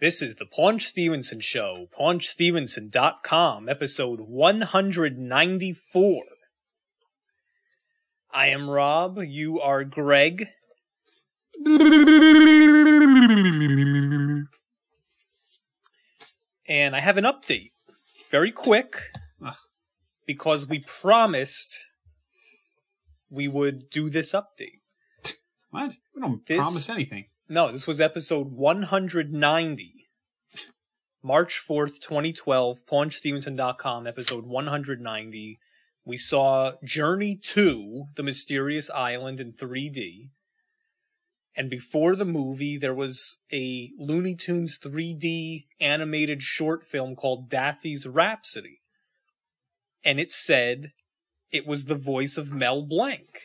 This is the Paunch Stevenson Show, paunchstevenson.com, episode 194. I am Rob, you are Greg. And I have an update. Very quick, ah. because we promised we would do this update. What? We don't This- promise anything. No, this was episode 190. March 4th, 2012, paunchstevenson.com, episode 190. We saw Journey to the Mysterious Island in 3D. And before the movie, there was a Looney Tunes 3D animated short film called Daffy's Rhapsody. And it said it was the voice of Mel Blanc.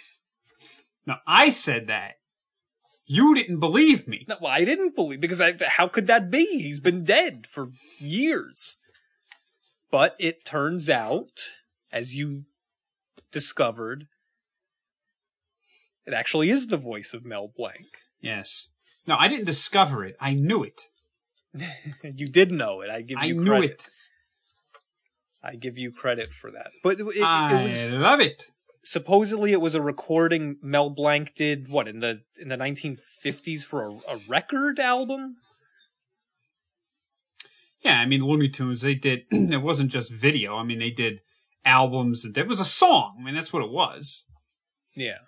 Now, I said that. You didn't believe me. No, well, I didn't believe because I, how could that be? He's been dead for years. But it turns out, as you discovered, it actually is the voice of Mel Blanc. Yes. No, I didn't discover it. I knew it. you did know it. I give you I you knew credit. it. I give you credit for that. But it, it, I it was love it. Supposedly it was a recording Mel Blanc did what in the in the 1950s for a, a record album. Yeah, I mean, Looney Tunes, they did, it wasn't just video. I mean, they did albums. And It was a song. I mean, that's what it was. Yeah.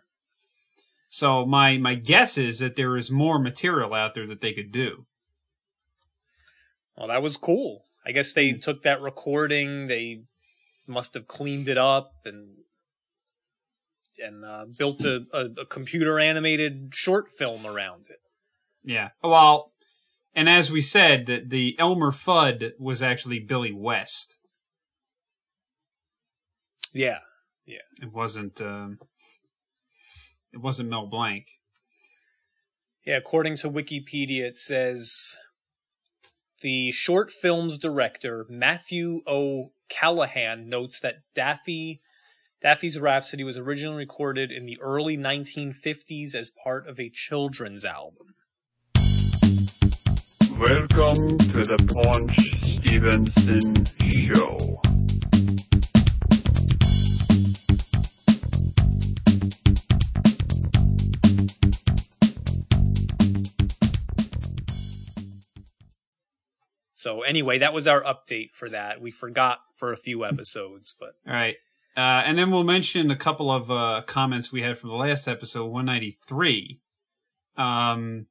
So my, my guess is that there is more material out there that they could do. Well, that was cool. I guess they took that recording, they must have cleaned it up and and uh, built a, a, a computer animated short film around it. Yeah. Well, and as we said, that the Elmer Fudd was actually Billy West. Yeah. Yeah. It wasn't, um, it wasn't Mel Blanc. Yeah, according to Wikipedia, it says the short film's director, Matthew O. Callahan, notes that Daffy Daffy's Rhapsody was originally recorded in the early 1950s as part of a children's album. Welcome to the Paunch Stevenson Show. So anyway, that was our update for that. We forgot for a few episodes, but All right. Uh, and then we'll mention a couple of uh, comments we had from the last episode, 193. Um,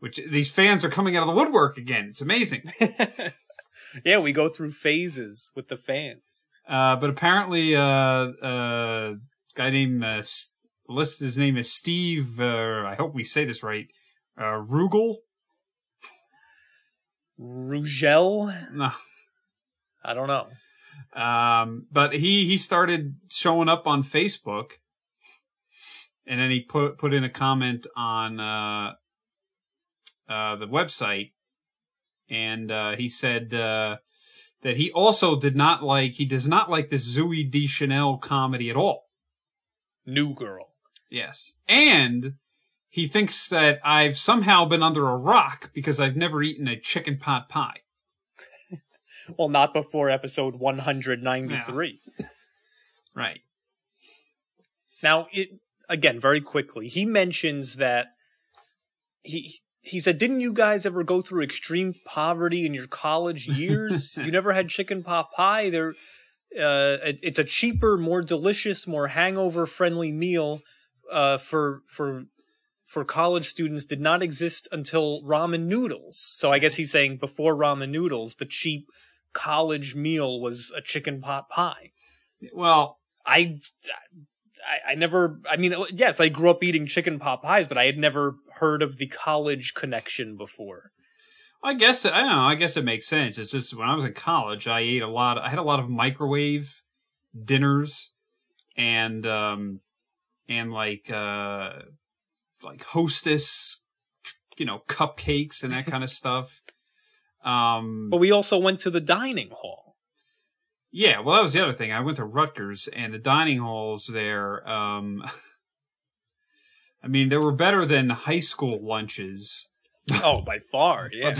which these fans are coming out of the woodwork again. It's amazing. yeah, we go through phases with the fans. Uh, but apparently, uh, uh, guy named, uh, listed his name is Steve, uh, I hope we say this right, uh, Rugel? Rugel? No. I don't know. Um, but he, he started showing up on Facebook and then he put, put in a comment on, uh, uh, the website and, uh, he said, uh, that he also did not like, he does not like this Zooey Deschanel comedy at all. New Girl. Yes. And he thinks that I've somehow been under a rock because I've never eaten a chicken pot pie. Well, not before episode 193. Right. Now, it again very quickly. He mentions that he he said, "Didn't you guys ever go through extreme poverty in your college years? you never had chicken pot pie. There, uh, it, it's a cheaper, more delicious, more hangover friendly meal uh, for for." For college students, did not exist until ramen noodles. So I guess he's saying before ramen noodles, the cheap college meal was a chicken pot pie. Well, I, I, I never. I mean, yes, I grew up eating chicken pot pies, but I had never heard of the college connection before. I guess I don't know. I guess it makes sense. It's just when I was in college, I ate a lot. I had a lot of microwave dinners, and um, and like uh, like Hostess, you know, cupcakes and that kind of stuff. Um, But we also went to the dining hall. Yeah, well, that was the other thing. I went to Rutgers, and the dining halls there. Um, I mean, they were better than high school lunches. Oh, by far, yeah.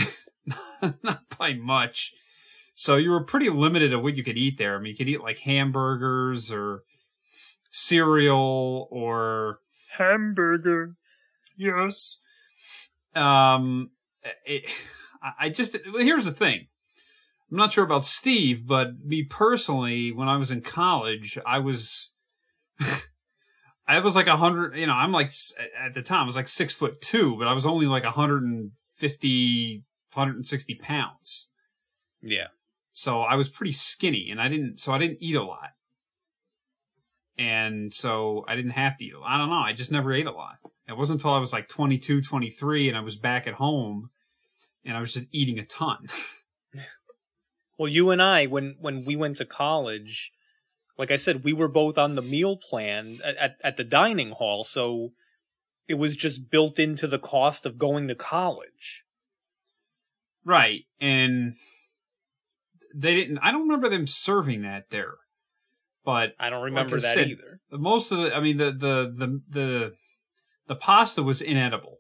Not by much. So you were pretty limited of what you could eat there. I mean, you could eat like hamburgers or cereal or Hamburger. yes. Um, it, I just here's the thing. I'm not sure about Steve, but me personally, when I was in college, I was. I was like a hundred, you know, I'm like, at the time, I was like six foot two, but I was only like 150, 160 pounds. Yeah. So I was pretty skinny and I didn't, so I didn't eat a lot. And so I didn't have to eat a lot. I don't know. I just never ate a lot. It wasn't until I was like 22, 23 and I was back at home and I was just eating a ton. Well, you and I, when when we went to college, like I said, we were both on the meal plan at, at, at the dining hall, so it was just built into the cost of going to college. right. And they didn't, I don't remember them serving that there. But I don't remember I that said, either. most of the, I mean, the, the, the, the, the pasta was inedible.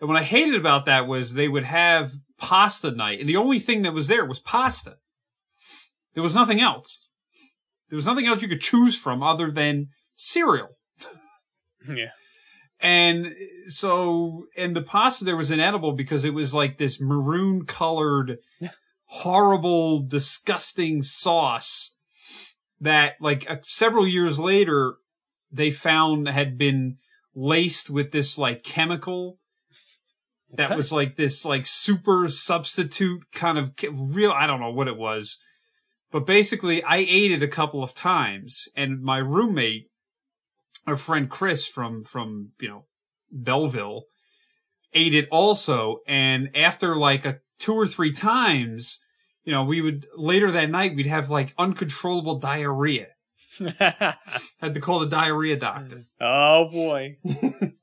And what I hated about that was they would have pasta night, and the only thing that was there was pasta. There was nothing else. There was nothing else you could choose from other than cereal. Yeah. And so, and the pasta there was inedible because it was like this maroon colored, horrible, disgusting sauce that like uh, several years later they found had been laced with this like chemical that was like this like super substitute kind of real I don't know what it was. But basically I ate it a couple of times and my roommate our friend Chris from from you know Belleville ate it also and after like a two or three times you know we would later that night we'd have like uncontrollable diarrhea had to call the diarrhea doctor oh boy.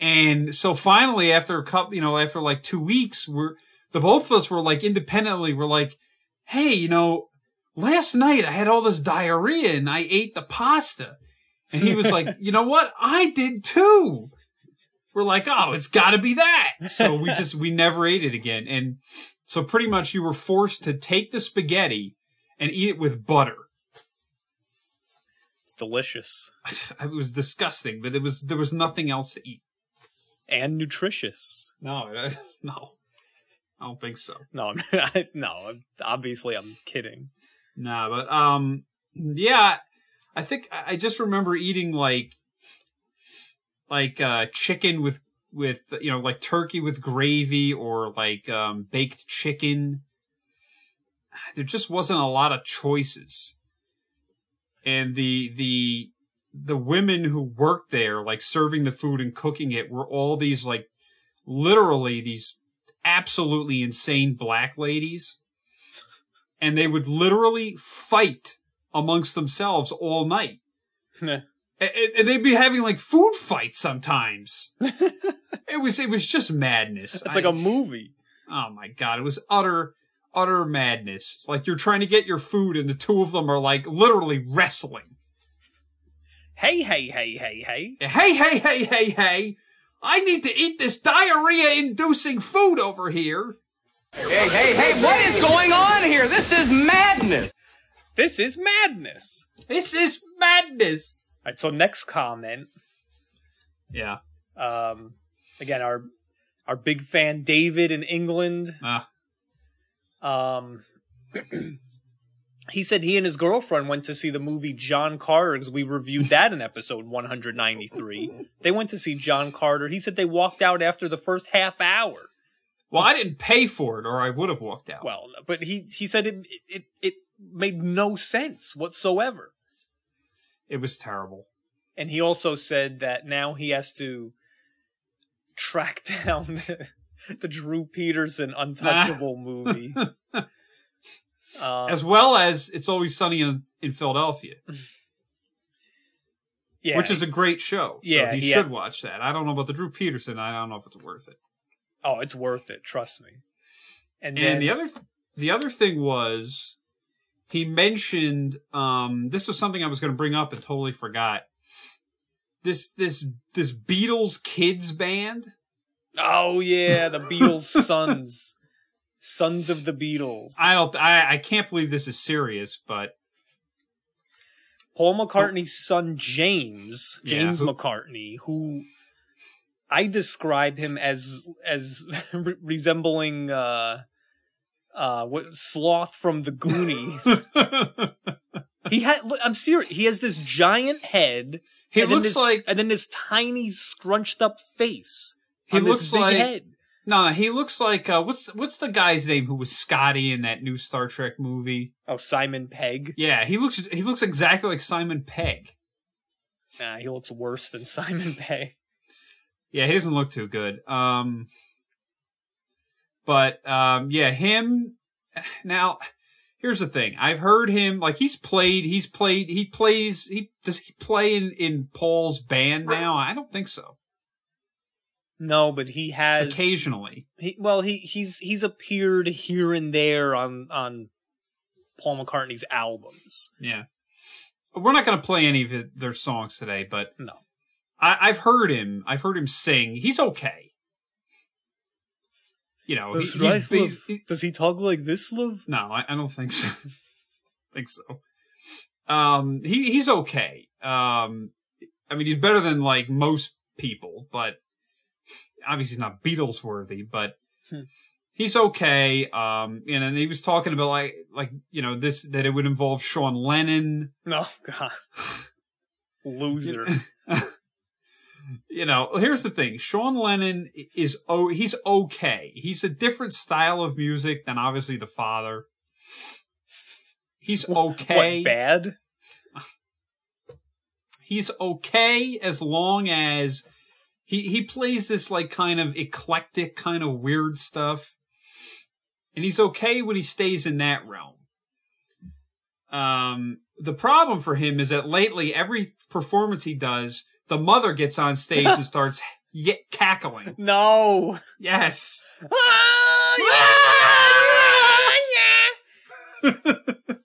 and so finally after a couple you know after like two weeks we're the both of us were like independently we're like hey you know last night i had all this diarrhea and i ate the pasta. And he was like you know what? I did too. We're like oh it's got to be that. So we just we never ate it again. And so pretty much you were forced to take the spaghetti and eat it with butter. It's delicious. It was disgusting but it was there was nothing else to eat and nutritious. no no i don't think so No, I'm, no. Obviously, I'm kidding. Nah, but um, yeah, I think I I just remember eating like like uh chicken with with you know like turkey with gravy or like um baked chicken. There just wasn't a lot of choices, and the the the women who worked there, like serving the food and cooking it, were all these like literally these absolutely insane black ladies and they would literally fight amongst themselves all night. And, and they'd be having like food fights sometimes. it was it was just madness. It's like a I- movie. Oh my god, it was utter utter madness. It's like you're trying to get your food and the two of them are like literally wrestling. Hey, hey, hey, hey, hey. Hey, hey, hey, hey, hey. I need to eat this diarrhea inducing food over here. Hey, hey, hey, what is going on here? This is madness. This is madness. This is madness. All right. So next comment. Yeah. Um, again, our our big fan David in England. Ah. Um, he said he and his girlfriend went to see the movie John Carter because we reviewed that in episode 193. They went to see John Carter. He said they walked out after the first half hour. Well, I didn't pay for it or I would have walked out. Well, but he he said it it it made no sense whatsoever. it was terrible. And he also said that now he has to track down the, the Drew Peterson Untouchable movie. Um, as well as It's Always Sunny in, in Philadelphia, yeah, which is a great show. So Yeah, he he should had- watch that. I don't know about the Drew Peterson. I don't know if it's worth it. oh, it's worth it. Trust me. And, And then the other the other thing was he mentioned um this was something I was going to bring up and totally forgot. This this this Beatles kids band Oh yeah, the Beatles' sons, sons of the Beatles. I don't. I I can't believe this is serious, but Paul McCartney's son James, Yeah, James who- McCartney, who I describe him as as re- resembling uh uh what sloth from the Goonies. he had look, I'm serious. He has this giant head. he looks this- like and then this tiny scrunched up face. he looks like head. No, no. He looks like uh, what's what's the guy's name who was Scotty in that new Star Trek movie? Oh, Simon Pegg. Yeah, he looks he looks exactly like Simon Pegg. Nah, he looks worse than Simon Pegg. Yeah, he doesn't look too good. Um, but um, yeah, him. Now, here's the thing. I've heard him like he's played. He's played. He plays. He does he play in in Paul's band now? I don't think so. No, but he has Occasionally, He, well, he he's he's appeared here and there on on Paul McCartney's albums. yeah. We're not going to play any of it, their songs today, but No. I, I've heard him. I've heard him sing. He's okay. You know, he- right, love. Does he talk like this, love? No, I, I don't think so. think so. Um, he he's okay. Um, I mean, he's better than like most people, but obviously he's not Beatles worthy. But Hmm. he's okay. Um, and, and he was talking about like like you know this that it would involve Sean Lennon. No, God, loser. you know, here's the thing: Sean Lennon is oh, he's okay. He's a different style of music than obviously the father. He's okay. What bad? he's okay as long as he he plays this like kind of eclectic kind of weird stuff. And he's okay when he stays in that realm. Um the problem for him is that lately every performance he does the mother gets on stage and starts ye- cackling. No. yes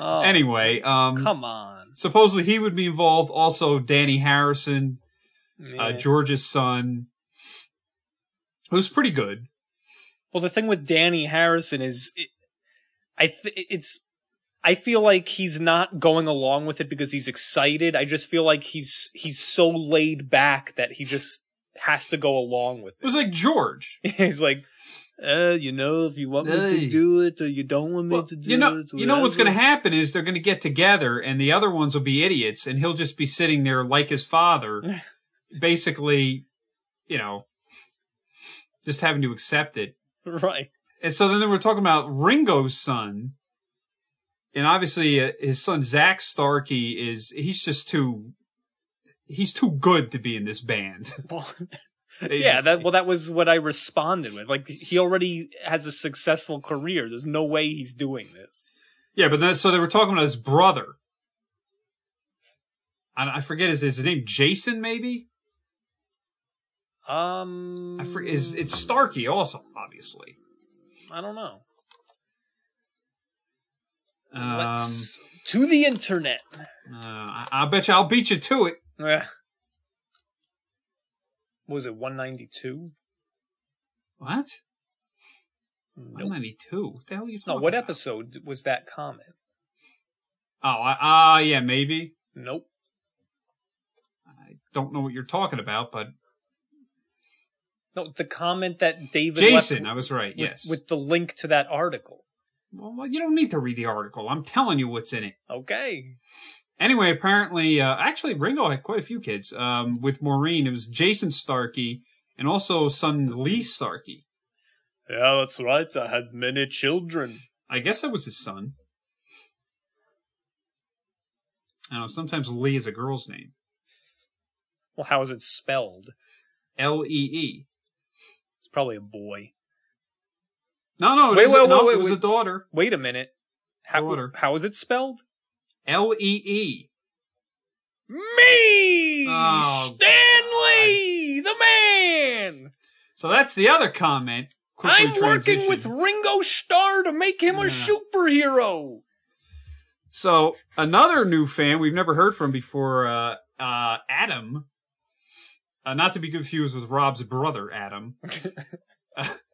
Oh, anyway um come on. supposedly he would be involved also Dhani Harrison uh, george's son who's pretty good Well, the thing with Dhani Harrison is, it, I th- it's, I feel like he's not going along with it because he's excited. I just feel like he's he's so laid back that he just has to go along with It It was like George. he's like, uh, you know, if you want me Hey. to do it or you don't want me Well, to do you know, it, you know what's going to happen is they're going to get together, and the other ones will be idiots, and he'll just be sitting there like his father, basically, you know, just having to accept it. right? And so then we're talking about Ringo's son, and obviously uh, his son Zach Starkey is he's just too he's too good to be in this band. Yeah, that well, that was what I responded with. Like, he already has a successful career. There's no way he's doing this. Yeah, but then so they were talking about his brother. I, I forget his his name, Jason maybe. Um, I forget. Is it's Starkey also obviously. I don't know. Um, Let's to the internet. uh, I, I bet you I'll beat you to it. Yeah. Was it 192? What? Nope. 192. What the hell are you No, talking what about? episode was that comment? Oh, ah, uh, yeah, maybe. Nope. I don't know what you're talking about, but No, the comment that David Jason, I was right. with, yes. with the link to that article. well, you don't need to read the article. I'm telling you what's in it. Okay. Anyway, apparently, uh, actually, Ringo had quite a few kids. Um, with Maureen, it was Jason Starkey and also son Lee Starkey. Yeah, that's right. I had many children. I guess that was his son. I don't know. Sometimes Lee is a girl's name. Well, how is it spelled? L E E. It's probably a boy. No, no, it, Wait, is- wait, no, wait, it was wait. a daughter. Wait a minute. How, Daughter. how is it spelled? L E E. Me! Oh, Stan Lee! The man! So that's the other comment. Quickly I'm working with Ringo Starr to make him a superhero. So another new fan we've never heard from before, uh, uh, Adam. uh, not to be confused with Rob's brother, Adam,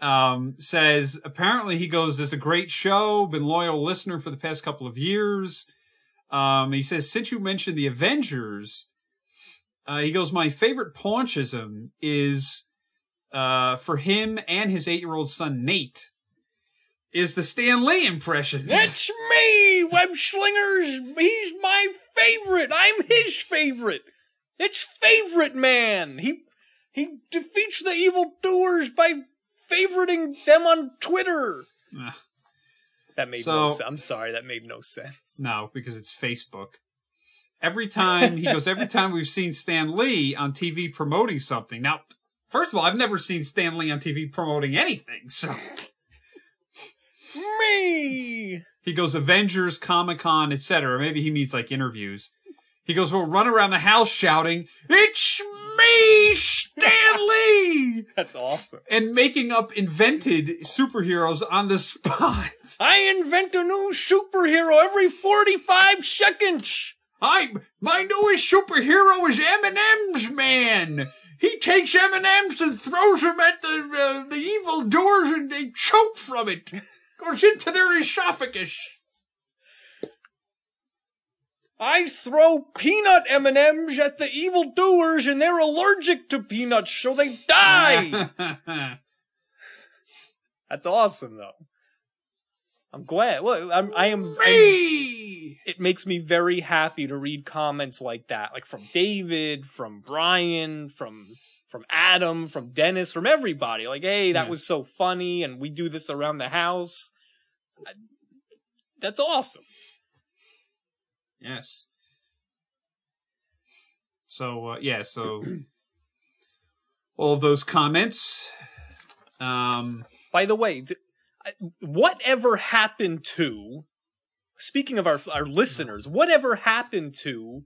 um, says apparently he goes, "This is a great show. Been loyal listener for the past couple of years." Um, he says, since you mentioned the Avengers, uh, he goes, my favorite paunchism is uh, for him and his eight-year-old son Nate is the Stan Lee impression? That's me, Web Slingers. He's my favorite. I'm his favorite. It's favorite man. He he defeats the evil doers by favoriting them on Twitter. Ugh. That made So- no sense. I'm sorry, that made no sense. No, because it's Facebook. Every time he goes, every time we've seen Stan Lee on TV promoting something. Now, first of all, I've never seen Stan Lee on TV promoting anything. So Me. he goes Avengers, Comic Con, etc. Maybe he means like interviews. He goes, we'll run around the house shouting, "It's me, Stan Lee!" That's awesome. and making up invented superheroes on the spot. I invent a new superhero every 45 seconds. I my newest superhero is M&M's man. He takes M&M's and throws them at the uh, the evil doors, and they choke from it. Goes into their esophagus. I throw peanut M&Ms at the evildoers and they're allergic to peanuts so they die. That's awesome though. I'm glad. Well, I'm, I am. I'm- it makes me very happy to read comments like that, like from David, from Brian, from from Adam, from Dennis, from everybody. Like, hey, that Yeah. was so funny, and we do this around the house. I- That's awesome. Yes. So uh, yeah, so all of those comments. Um, By the way, I- whatever happened to? Speaking of our our listeners, whatever happened to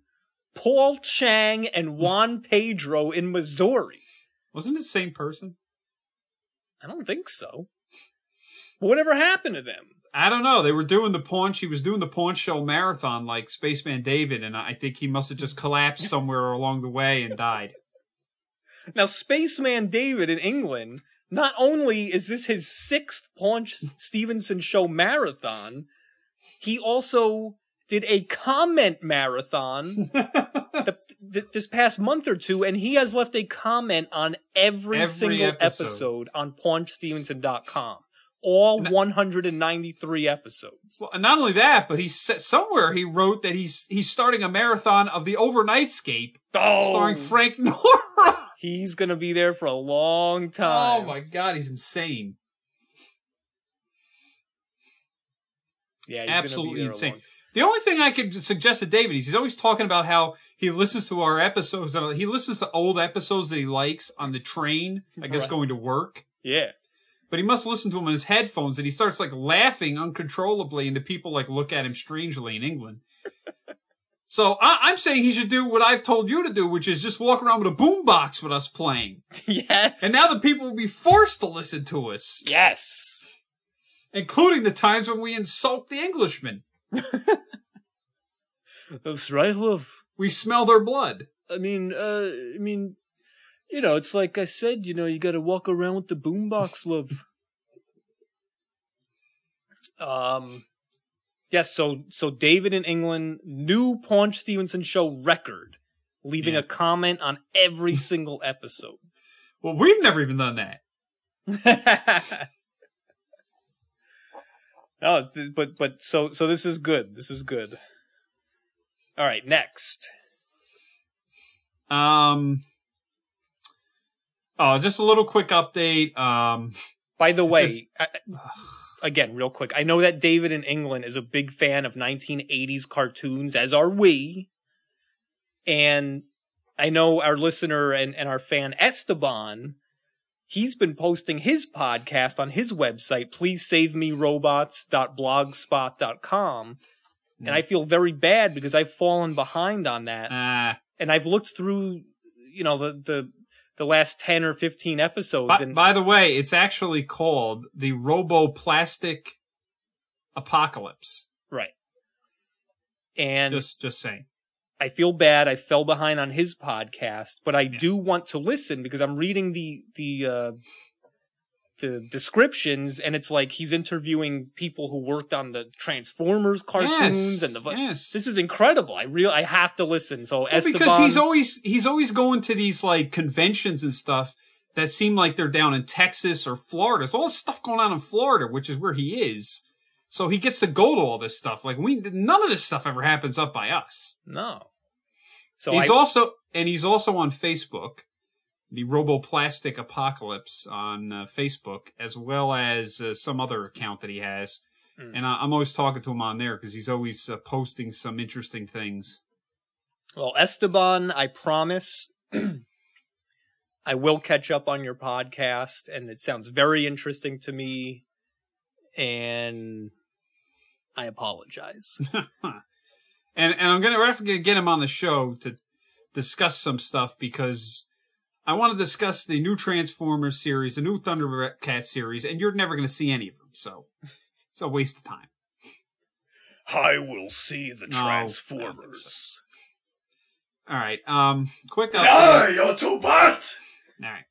Paul Chang and Juan Pedro in Missouri? wasn't it the same person? I don't think so. Whatever happened to them? I don't know. They were doing the paunch. He was doing the paunch show marathon like Spaceman David, and I think he must have just collapsed somewhere along the way and died. Now, Spaceman David in England, not only is this his sixth Paunch Stevenson show marathon, he also did a comment marathon th- th- this past month or two, and he has left a comment on every, Every single episode. episode, on PaunchStevenson.com. All 193 episodes. Well, and not only that, but he said somewhere he wrote that he's he's starting a marathon of the Overnightscape, Oh, starring Frank Nora. he's gonna be there for a long oh, time. Oh my god, he's insane. Yeah, he's gonna be Absolutely insane. The only thing I could suggest to David is he's always talking about how he listens to our episodes. He listens to old episodes that he likes on the train, I guess Right. going to work. Yeah. But he must listen to them on his headphones and he starts like laughing uncontrollably and the people like look at him strangely in England. so I- I'm saying he should do what I've told you to do, which is just walk around with a boombox with us playing. yes. And now the people will be forced to listen to us, Yes. including the times when we insult the Englishmen. That's right, love. We smell their blood. I mean, uh, I mean, you know, it's like I said, you know, you gotta walk around with the boombox, love. um, yes, so, so David in England, new Paunch Stevenson show record, leaving Yeah. a comment on every single episode. Well, we've never even done that. no, it's, but, but, so, so this is good. This is good. All right, next. Um. Oh, just a little quick update. Um, By the way, I, again, real quick, I know that David in England is a big fan of 1980s cartoons, as are we. And I know our listener and, and our fan Esteban, he's been posting his podcast on his website, please save me robots.blogspot.com. And I feel very bad because I've fallen behind on that. uh, And I've looked through, you know, the, the, the last 10 or 15 episodes by, and by the way, it's actually called the Roboplastic Apocalypse. Right. And Just, just saying. I feel bad. I fell behind on his podcast, but I do want to listen because I'm reading the the uh, the descriptions, and it's like he's interviewing people who worked on the Transformers cartoons yes, and the. yes. This is incredible. I real I have to listen. So Well, Esteban, because he's always he's always going to these like conventions and stuff that seem like they're down in Texas or Florida. There's all this stuff going on in Florida, which is where he is. So he gets to go to all this stuff. Like we, none of this stuff ever happens up by us. no. So he's I, also and he's also on Facebook, the Roboplastic Apocalypse on uh, Facebook, as well as uh, some other account that he has. Mm. And I, I'm always talking to him on there because he's always uh, posting some interesting things. Well, Esteban, I promise I will catch up on your podcast, and it sounds very interesting to me. And I apologize. and and I'm gonna we're gonna get him on the show to discuss some stuff because I want to discuss the new Transformers series, the new Thundercat series, and you're never gonna see any of them, so it's a waste of time. I will see the No, I so. All right, um, quick update. Die, Autobot! All right,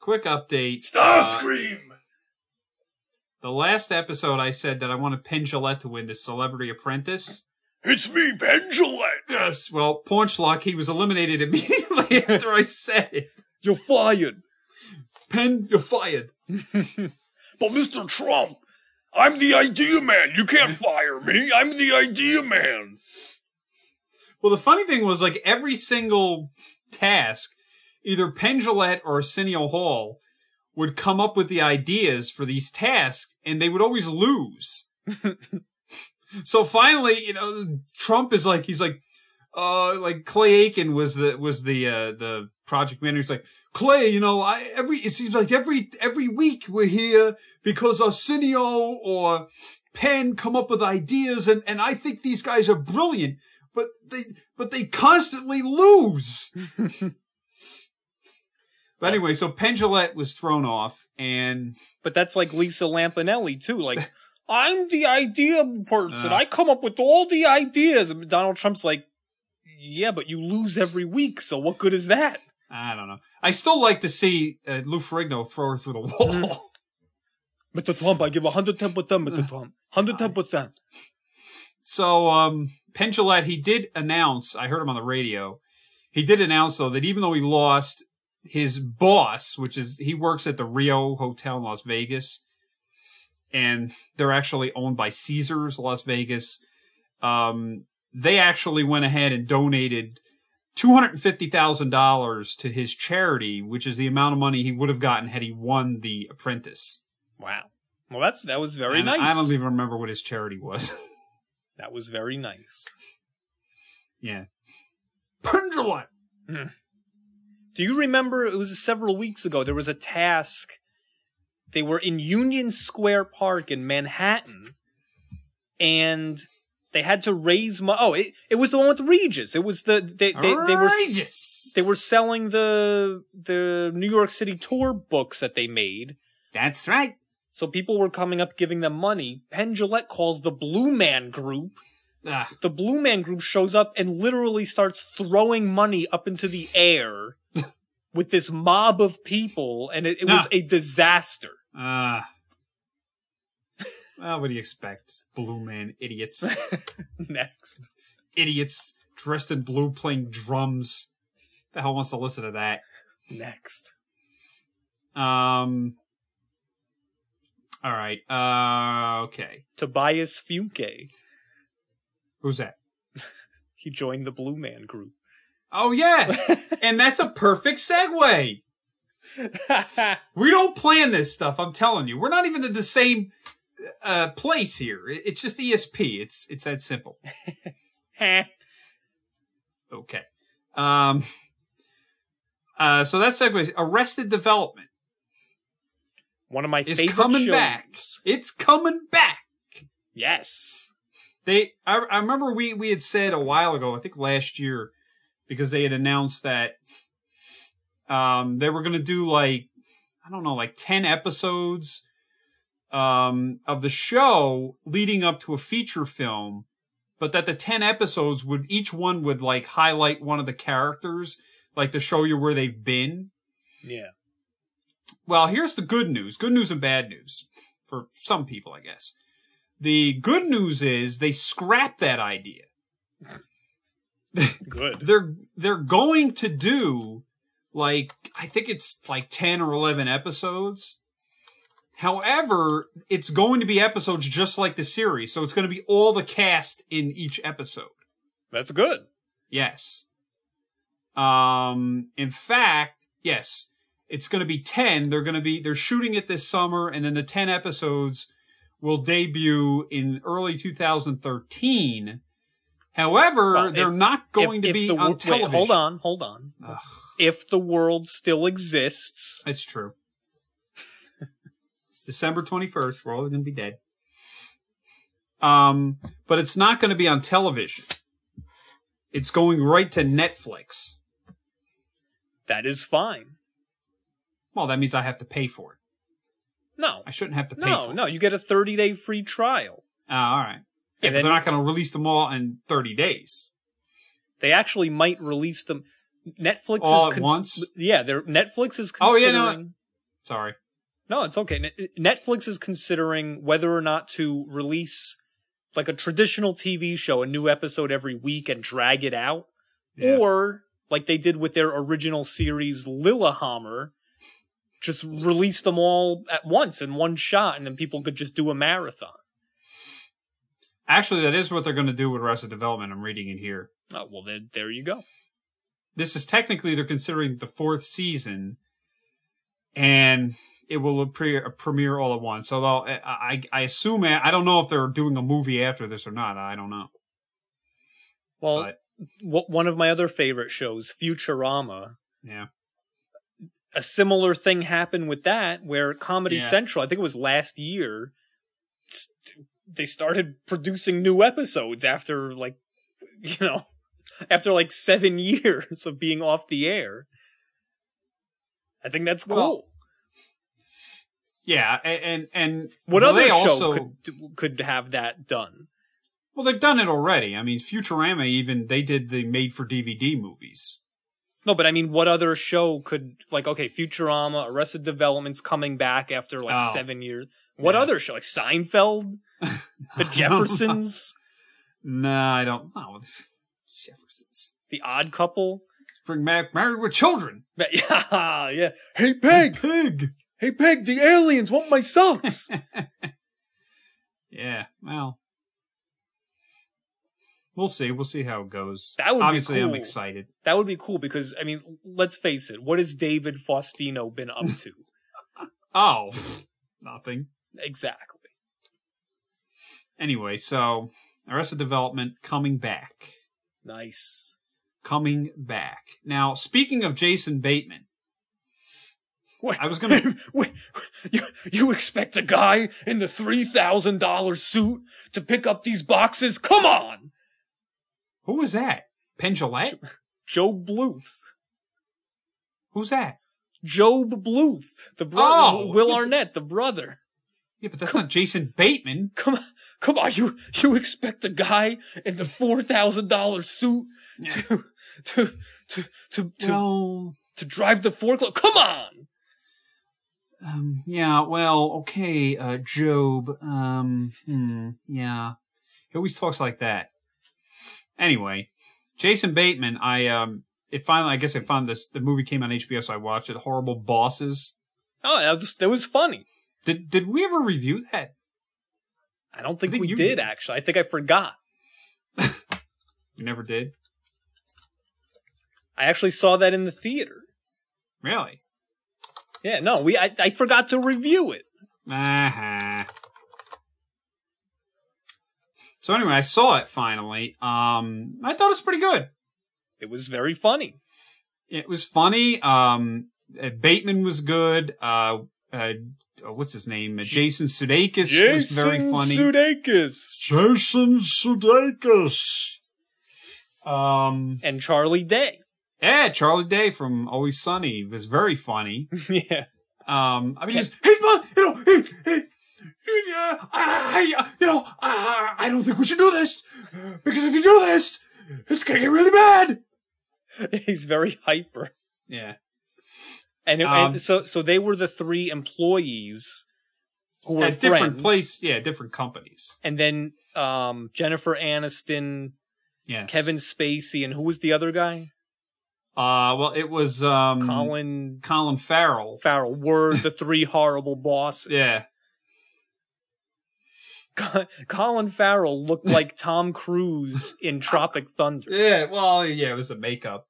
quick update. Uh, Starscream! the last episode, I said that I wanted Penn Jillette to win the Celebrity Apprentice. it's me, Penn Jillette! Yes, well, Paunch Luck, he was eliminated immediately after I said it. You're fired! Penn, you're fired. But Mr. Trump, I'm the idea man. You can't fire me. I'm the idea man. Well, the funny thing was, like, every single task, either Penn Jillette or Arsenio Hall would come up with the ideas for these tasks, and they would always lose. so finally, you know, Trump is like, he's like, uh, like Clay Aiken was the, was the, uh, the project manager. He's like, Clay, you know, I, every, it seems like every, every week we're here because Arsenio or Penn come up with ideas, and, and I think these guys are brilliant but they but they constantly lose. but anyway, so Penn Jillette was thrown off, and But that's like Lisa Lampanelli too. Like, I'm the idea person. Uh. I come up with all the ideas. And Donald Trump's like, yeah, but you lose every week. So what good is that? I don't know. I still like to see uh, Lou Ferrigno throw her through the wall. Mr. Trump, I give 110%, Mr. Trump. 110%. so um, Penn Jillette, he did announce. I heard him on the radio. He did announce though that even though he lost his boss, which is he works at the Rio Hotel in Las Vegas, and they're actually owned by Caesars Las Vegas. Um, they actually went ahead and donated two hundred and fifty thousand dollars to his charity, which is the amount of money he would have gotten had he won The Apprentice. Wow. Well, that's, that was very And nice. I don't even remember what his charity was. That was very nice. yeah, Penn Jillette. Hmm. Do you remember it was several weeks ago there was a task they were in Union Square Park in Manhattan and they had to raise money. Oh, it, it was the one with Regis. It was the they they, they were Outrageous. they were selling the the New York City tour books that they made. That's right. So people were coming up giving them money. Penn Jillette calls the Blue Man Group. Ah, The Blue Man Group shows up and literally starts throwing money up into the air with this mob of people, and it, it was a disaster. ah. Well, what do you expect? Blue man idiots. Next. idiots dressed in blue playing drums. The hell wants to listen to that? Next. Um. All right. Uh. Okay. Tobias Funke. Who's that? He joined the Blue Man Group. Oh yes, and that's a perfect segue. We don't plan this stuff. I'm telling you, we're not even in the same uh, place here. It's just ESP. It's it's that simple. Okay. Um. Uh. So that segues. Arrested Development One of my is favorite coming shows. back. It's coming back. Yes. They. I, I remember we we had said a while ago. I think last year, because they had announced that um they were going to do like I don't know like ten episodes um of the show leading up to a feature film but that the 10 episodes would each one would like highlight one of the characters, like to show you where they've been. Yeah. Well, here's the good news. Good news and bad news for some people, I guess. The good news is they scrapped that idea. Good. They're they're going to do like I think it's like 10 or 11 episodes. However, it's going to be episodes just like the series, so it's going to be all the cast in each episode. That's good. Yes. Um, in fact, yes, it's going to be 10. They're going to be, they're shooting it this summer and then the 10 episodes will debut in early 2013. However, Well, they're not going If- to if be the on wait, television. hold on, hold on. Ugh, If the world still exists, it's true. December 21st, we're all going to be dead. Um, but it's not going to be on television. It's going right to Netflix. that is fine. Well, that means I have to pay for it. No, I shouldn't have to pay no, for no. it. You get a 30 day free trial. Ah, all right. Yeah, And but they're not going to release them all in 30 days. They actually might release them. Netflix All is at once? Yeah, they're Netflix is Oh, yeah, no, Sorry. No, it's okay. Netflix is considering whether or not to release like a traditional TV show, a new episode every week and drag it out, Yeah. or like they did with their original series Lilyhammer, just release them all at once in one shot and then people could just do a marathon. Actually, that is what they're going to do with Arrested Development. I'm reading it here. Oh, well, then there you go. This is technically they're considering the fourth season, and it will pre- premiere all at once. Although I, I, I assume I don't know if they're doing a movie after this or not. I don't know. Well, But- one of my other favorite shows, Futurama, Yeah. a similar thing happened with that where Comedy Yeah. Central, I think it was last year, they started producing new episodes after like, you know, after like seven years of being off the air. I think that's cool. Well, Yeah, and and what other show also could could have that done? well they've done it already. I mean, Futurama even they did the made for DVD movies. No, but I mean, what other show could like okay, Futurama, Arrested Development's coming back after like Oh. seven years. What Yeah. other show? Like Seinfeld, The Jeffersons, No, I don't. No, it's Jeffersons. The Odd Couple. Bring back Married with Children. Yeah, yeah. Hey, Peg. Pig. Hey, Peg. The aliens want my socks. Yeah, well, we'll see. We'll see how it goes. That would be Obviously, I'm cool. excited. that would be cool because I mean, let's face it. What has David Faustino been up to? Oh, nothing. exactly. Anyway, so Arrested Development coming back. Nice. Coming back. Now, speaking of Jason Bateman, Wait, I was gonna- Wait, you you expect the guy in the three thousand dollar suit to pick up these boxes? Come on, who was that? Penn Jillette? Joe Bluth. Who's that? Job Bluth, the brother, Oh, Will yeah. Arnett, the brother. Yeah, but that's not Jason Bateman. Come on, come on, you you expect the guy in the four thousand dollar suit to to to to to, Well, to drive the forklift? Come on. um, yeah, well, okay, uh, Job, um, hmm, yeah. He always talks like that. Anyway, Jason Bateman, I, um, it finally, I guess I found this, the movie came on HBO, so I watched it, Horrible Bosses. Oh, that was, that was funny. Did, did we ever review that? I don't think, think we did did. actually. I think I forgot. We never did? I actually saw that in the theater. Really? Yeah, no, we I, I forgot to review it. Uh-huh. So anyway, I saw it finally. Um, I thought it was pretty good. It was very funny. It was funny. Um, uh, Bateman was good. Uh, uh, uh, what's his name? Uh, Jason Sudeikis was very funny. Jason Sudeikis Jason Sudeikis. Um, and Charlie Day. Yeah, Charlie Day from Always Sunny was very funny. yeah, Um, I mean, he's, he's my, you know, he, he, I, I, you know, I, I don't think we should do this because if you do this, it's gonna get really bad. He's very hyper. Yeah. And, it, Um, and so so they were the three employees who were At different place, yeah, different companies. And then um, Jennifer Aniston, Yes. Kevin Spacey, and who was the other guy? Uh, well, it was um Colin Colin Farrell. Farrell were the three horrible bosses. Yeah. Co- Colin Farrell looked like Tom Cruise in Tropic Thunder. Yeah, well, yeah, it was a makeup.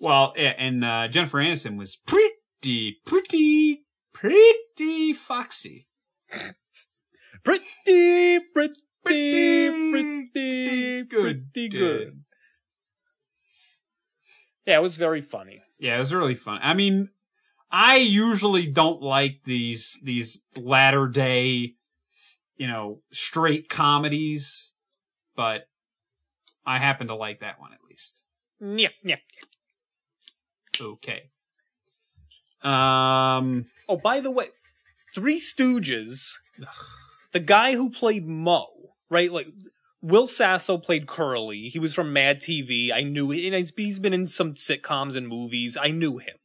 Well, yeah, and uh, Jennifer Aniston was pretty, pretty, pretty foxy. Pretty, pretty, pretty, Pretty pretty good. good. good. Yeah, it was very funny. Yeah, it was really fun. I mean, I usually don't like these these latter day, you know, straight comedies, but I happen to like that one at least. Yeah, yeah. Okay. Um. Oh, by the way, Three Stooges, the guy who played Moe, right? Like Will Sasso played Curly. He was from Mad TV. I knew and he's, he's been in some sitcoms and movies. I knew him.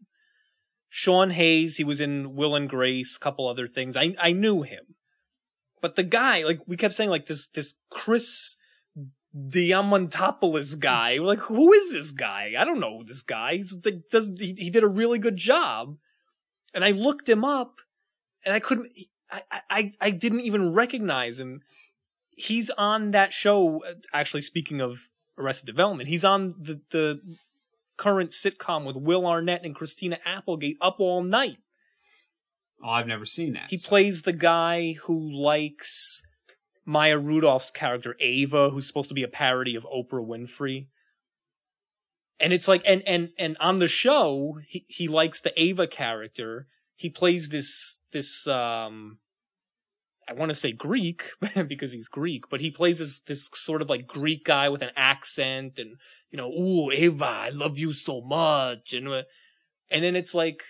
Sean Hayes, he was in Will and Grace, a couple other things. I I knew him. But the guy, like we kept saying, like this this Chris Diamantopoulos guy. We're like, who is this guy? I don't know this guy. He's like, does he, he did a really good job. And I looked him up and I couldn't, I, I, I didn't even recognize him. He's on that show, uh, actually speaking of Arrested Development, he's on the, the current sitcom with Will Arnett and Christina Applegate up all night. Oh, I've never seen that. He so- plays the guy who likes Maya Rudolph's character Ava, who's supposed to be a parody of Oprah Winfrey. And it's like, and and and on the show, he he likes the Ava character. He plays this this um, I want to say Greek because he's Greek, but he plays this this sort of like Greek guy with an accent, and you know, ooh Ava, I love you so much, and uh, and then it's like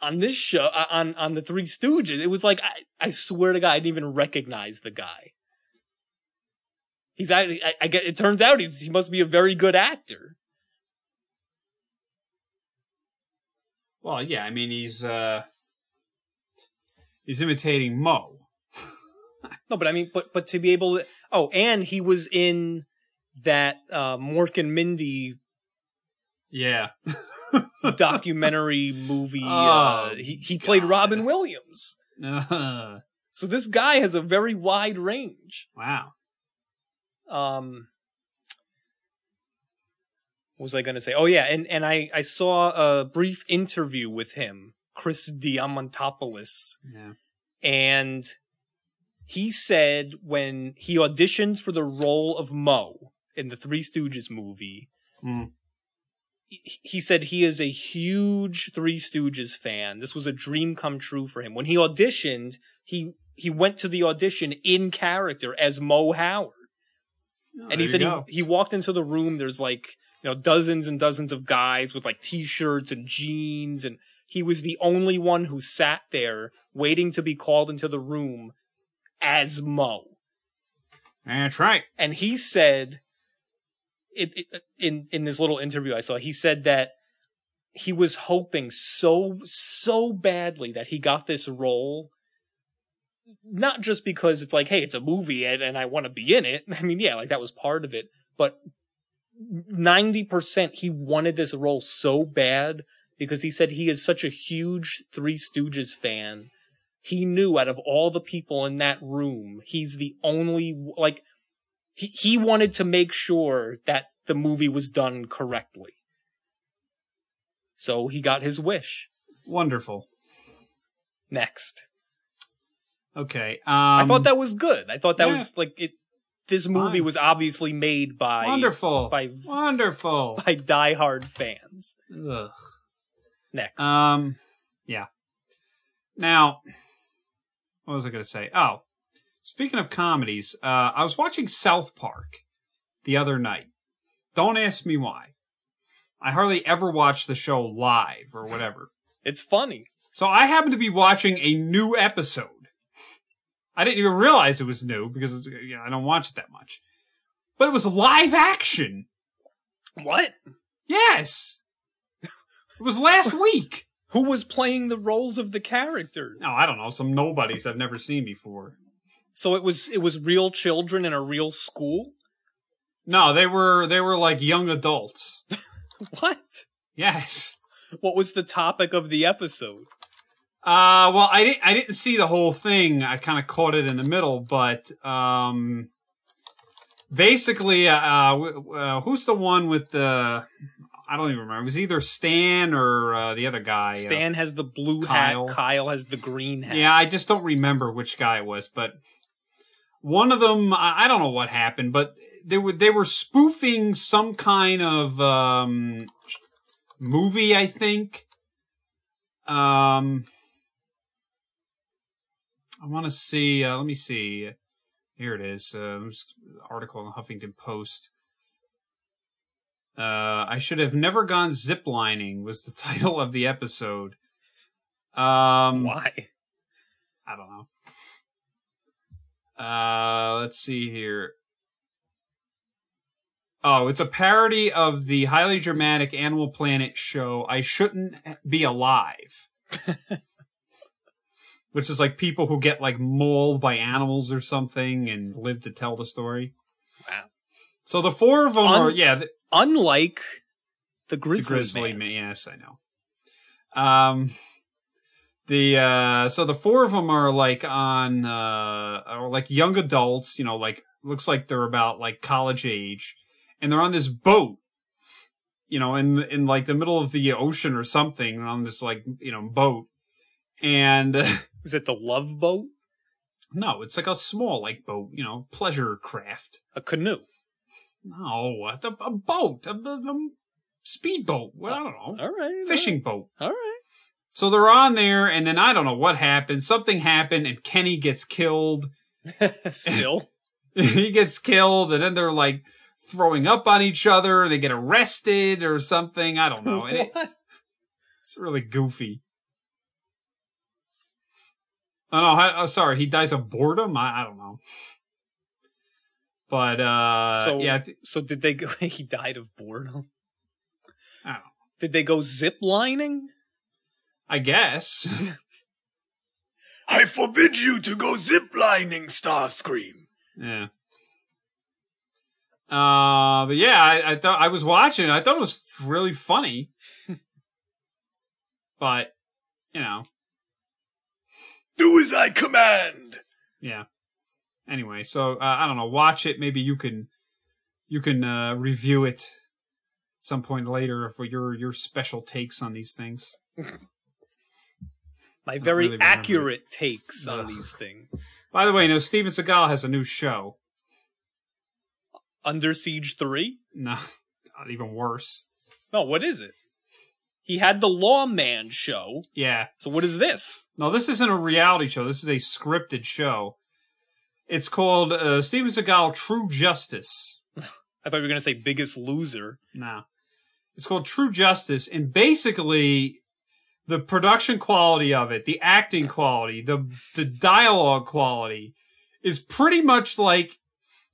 on this show uh, on on the Three Stooges, it was like I, I swear to God, I didn't even recognize the guy. He's actually, I, I get. It turns out he's he must be a very good actor. Well, yeah, I mean he's uh he's imitating Moe. No, but I mean, but but to be able to. Oh, and he was in that uh, Mork and Mindy Yeah. documentary movie. Oh, uh, he he played God. Robin Williams. wow. So this guy has a very wide range. Wow. Um, what was I going to say? Oh yeah, and and I I saw a brief interview with him, Chris Diamantopoulos, Yeah. and he said when he auditioned for the role of Moe in the Three Stooges movie, Mm. he- said he is a huge Three Stooges fan. This was a dream come true for him. When he auditioned, he he went to the audition in character as Moe Howard. Oh, and he said he, he walked into the room there's like you know dozens and dozens of guys with like t-shirts and jeans and he was the only one who sat there waiting to be called into the room as moe That's right. and he said it, it, in in this little interview i saw he said that he was hoping so so badly that he got this role not just because it's like hey it's a movie and, and i want to be in it i mean yeah like that was part of it but 90% he wanted this role so bad because he said he is such a huge three stooges fan he knew out of all the people in that room he's the only like he, he wanted to make sure that the movie was done correctly so he got his wish Wonderful. next Okay. Um, i thought that was good i thought that yeah. was like it this movie Fine. was obviously made by wonderful. by wonderful. by diehard fans Ugh. Next Um, yeah. Now, what was I going to say? Oh, speaking of comedies, uh, I was watching South Park the other night. Don't ask me why. I hardly ever watch the show live or whatever. it's funny So I happened to be watching a new episode. I didn't even realize it was new because it's, you know, I don't watch it that much. But it was live action. What? Yes. It was last week. Who was playing the roles of the characters? No, I don't know. Some nobodies I've never seen before. So it was it was real children in a real school. No, they were they were like young adults. What? Yes. What was the topic of the episode? Uh, well, I didn't I didn't see the whole thing. I kind of caught it in the middle, but um, basically, uh, uh, who's the one with the? I don't even remember. It was either Stan or uh, the other guy. uh, Stan has the blue Kyle. hat. Kyle has the green hat. Yeah, I just don't remember which guy it was, but one of them, I I don't know what happened, but they were they were spoofing some kind of um, movie, I think. Um, I want to see. Uh, let me see. Here it is. Uh, article in the Huffington Post. Uh, I should have never gone ziplining was the title of the episode. Um, Why? I don't know. Uh, let's see here. Oh, it's a parody of the highly dramatic Animal Planet show I Shouldn't Be Alive. Which is like people who get like mauled by animals or something and live to tell the story. Wow. So the four of them Un- are, yeah, the, Unlike the the Grizzly, Grizzly Man. Man. Yes, I know. Um, the uh, so the four of them are like on uh, are like young adults. You know, like looks like they're about like college age, and they're on this boat. You know, in in like the middle of the ocean or something, on this like you know boat, and Is it the Love Boat? no, it's like a small like boat. You know, pleasure craft. A canoe? No, a, a boat, a, a, speedboat. Well, I don't know, All right. fishing boat. All right. So they're on there, and then I don't know what happened. Something happened, and Kenny gets killed. Still. he gets killed, and then they're like throwing up on each other. They get arrested or something. I don't know. It, it's really goofy. Oh no! I, oh, sorry. He dies of boredom. I, I don't know. But uh, so yeah, I thi- So did they go? He died of boredom. I. Did they go zip lining? I guess. I forbid you to go zip lining, Starscream. Yeah. Uh, but yeah, I, I thought I was watching. it. I thought it was really funny, but you know, Do as I command. yeah. Anyway, so uh, I don't know. Watch it. Maybe you can you can uh, review it some point later for your your special takes on these things. My very really accurate takes on Ugh. these things. By the way, you know Steven Seagal has a new show. Under Siege 3? No, not even worse. No, what is it? He had the Lawman show. Yeah, So what is this? No, this isn't a reality show. This is a scripted show. It's called uh, Steven Seagal True Justice. I thought you were going to say Biggest Loser. No. It's called True Justice. And basically, the production quality of it, the acting quality, the, the dialogue quality is pretty much like,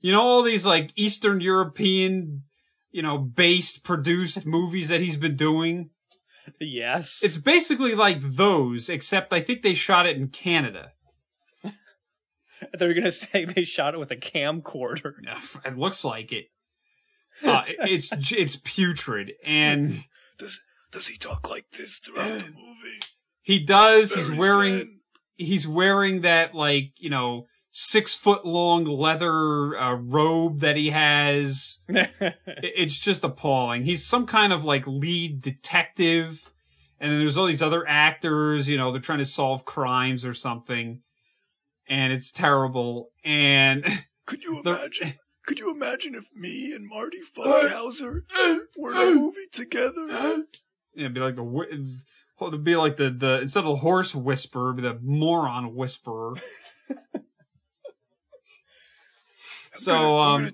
you know, all these like Eastern European, you know, based produced movies that he's been doing. Yes. It's basically like those, except I think they shot it in Canada. I thought going to say they shot it with a camcorder. Yeah, It looks like it. Uh, it's it's putrid, and Does does he talk like this throughout the movie? he does. He's wearing he's wearing that like you know six foot long leather uh, robe that he has. It's just appalling. He's some kind of like lead detective, and then there's all these other actors. You know, they're trying to solve crimes or something, and it's terrible. And Could you imagine? Could you imagine if me and Marty Funkhouser were in a movie together? It'd be like the it'd be like the the instead of the horse whisperer, it'd be the moron whisperer. so um, I'm gonna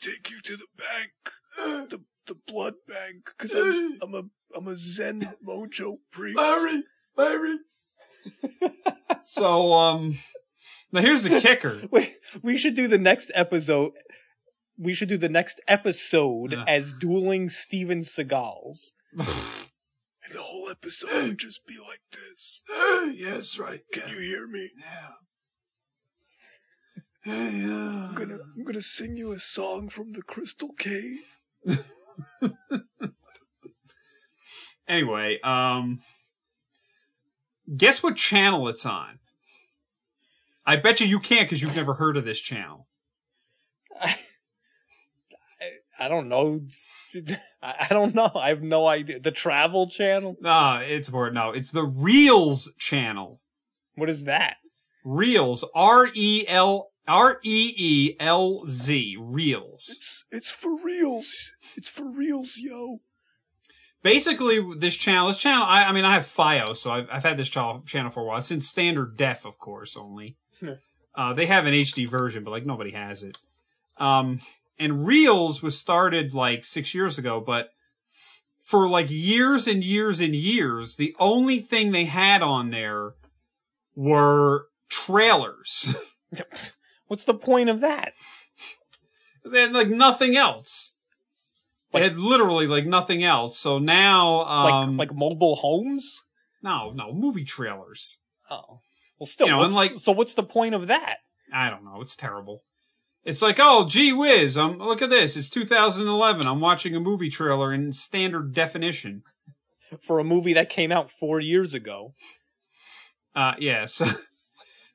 take you to the bank, the the blood bank, because I'm I'm a I'm a Zen mojo priest. Larry, so um, now here's the kicker. Wait, we should do the next episode. We should do the next episode Yeah. as dueling Steven Seagals. And the whole episode would just be like this. yes, right. Can you hear me? Yeah. Yeah. I'm gonna, I'm gonna sing you a song from the Crystal Cave. Anyway, um, guess what channel it's on? I bet you you can't because you've never heard of this channel. I, I, I don't know. I, don't know. I have no idea. The Travel Channel. No, it's important. No, it's the Reelz channel. What is that? Reelz, R E L R E E L Z, Reelz. It's it's for reals. It's for reals, yo. Basically, this channel, this channel, I, I mean, I have fio so I've, I've had this channel, channel for a while. It's in standard def, of course, only. Yeah. Uh, they have an HD version, but like nobody has it. Um, and Reelz was started like six years ago, but for like years and years and years, the only thing they had on there were trailers. What's the point of that? they had like nothing else. They had literally like nothing else. So now, Like um, like mobile homes? no, no movie trailers. Oh, well, still. You know, what's- and like- so what's the point of that? I don't know. It's terrible. It's like, oh, gee whiz! Um, look at this. It's 2011. I'm watching a movie trailer in standard definition. For a movie that came out four years ago. Uh, yeah. So,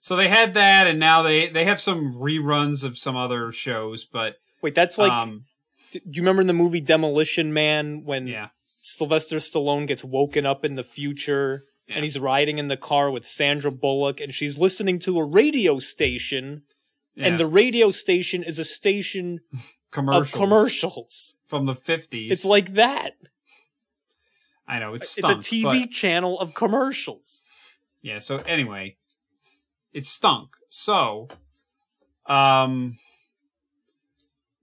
so they had that, and now they they have some reruns of some other shows. But Wait, that's like. um, do you remember in the movie Demolition Man when yeah, Sylvester Stallone gets woken up in the future Yeah. and he's riding in the car with Sandra Bullock and she's listening to a radio station yeah. and the radio station is a station commercials, of commercials. from the 50s. It's like that. I know it's It's a TV but- channel of commercials. Yeah, so anyway, it stunk. So, um,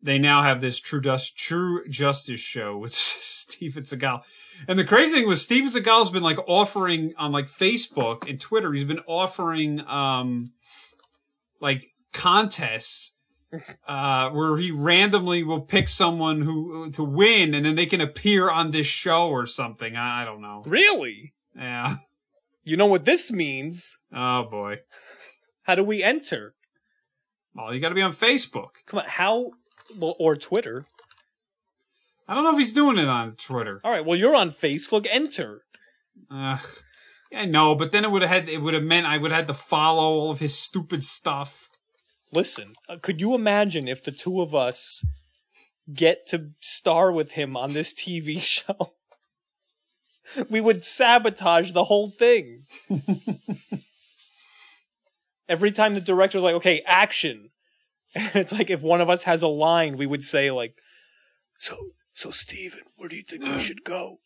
they now have this True, Dust, True Justice show with Steven Seagal. And the crazy thing was Steven Seagal's been like offering on like Facebook and Twitter, he's been offering, um, like contests, uh, where he randomly will pick someone who, to win and then they can appear on this show or something. I, I don't know. Really? Yeah. You know what this means? Oh boy. How do we enter? Well, you got to be on Facebook. Come on, how? Well, or Twitter. I don't know if he's doing it on Twitter. All right, well, you're on Facebook. Enter. Ugh. I know, but then it would have had it would have meant I would have had to follow all of his stupid stuff. Listen, uh, could you imagine if the two of us get to star with him on this TV show? we would sabotage the whole thing. Every time the director's like, okay, action. And it's like if one of us has a line, we would say like, so, so Steven, where do you think we should go?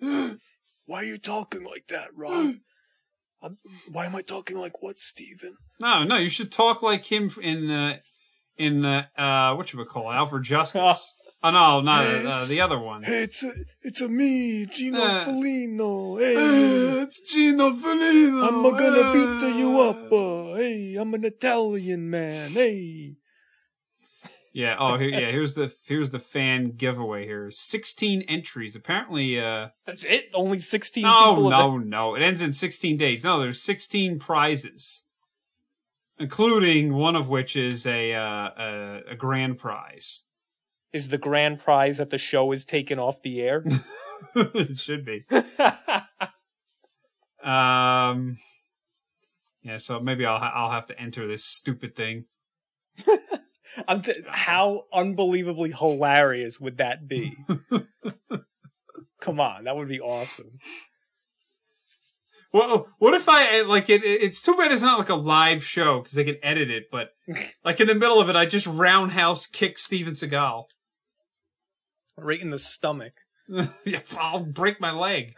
Why are you talking like that, Ron? I'm, why am I talking like what, Steven? No, no, you should talk like him in uh, in uh, uh what you would call it? Out for Justice. oh no, not uh, uh, the other one. Hey, it's a, it's a me, Gino Uh. Felino. Hey, it's Gino Felino. I'm gonna beat you up. Uh, hey, I'm an Italian man. Hey, Yeah. Oh, here, yeah. Here's the here's the fan giveaway. Here, sixteen entries. Apparently, uh, that's it. Only sixteen no, no, no. It ends in sixteen days. No, there's sixteen prizes, including one of which is a uh, a, a grand prize. Is the grand prize that the show is taken off the air? it should be. Um. Yeah. So maybe I'll I'll have to enter this stupid thing. T- how unbelievably hilarious would that be? Come on, that would be awesome. Well, what if I eh, like it? It's too bad it's not like a live show because they can edit it. But like in the middle of it, I just roundhouse kick Steven Seagal. Right in the stomach. I'll break my leg.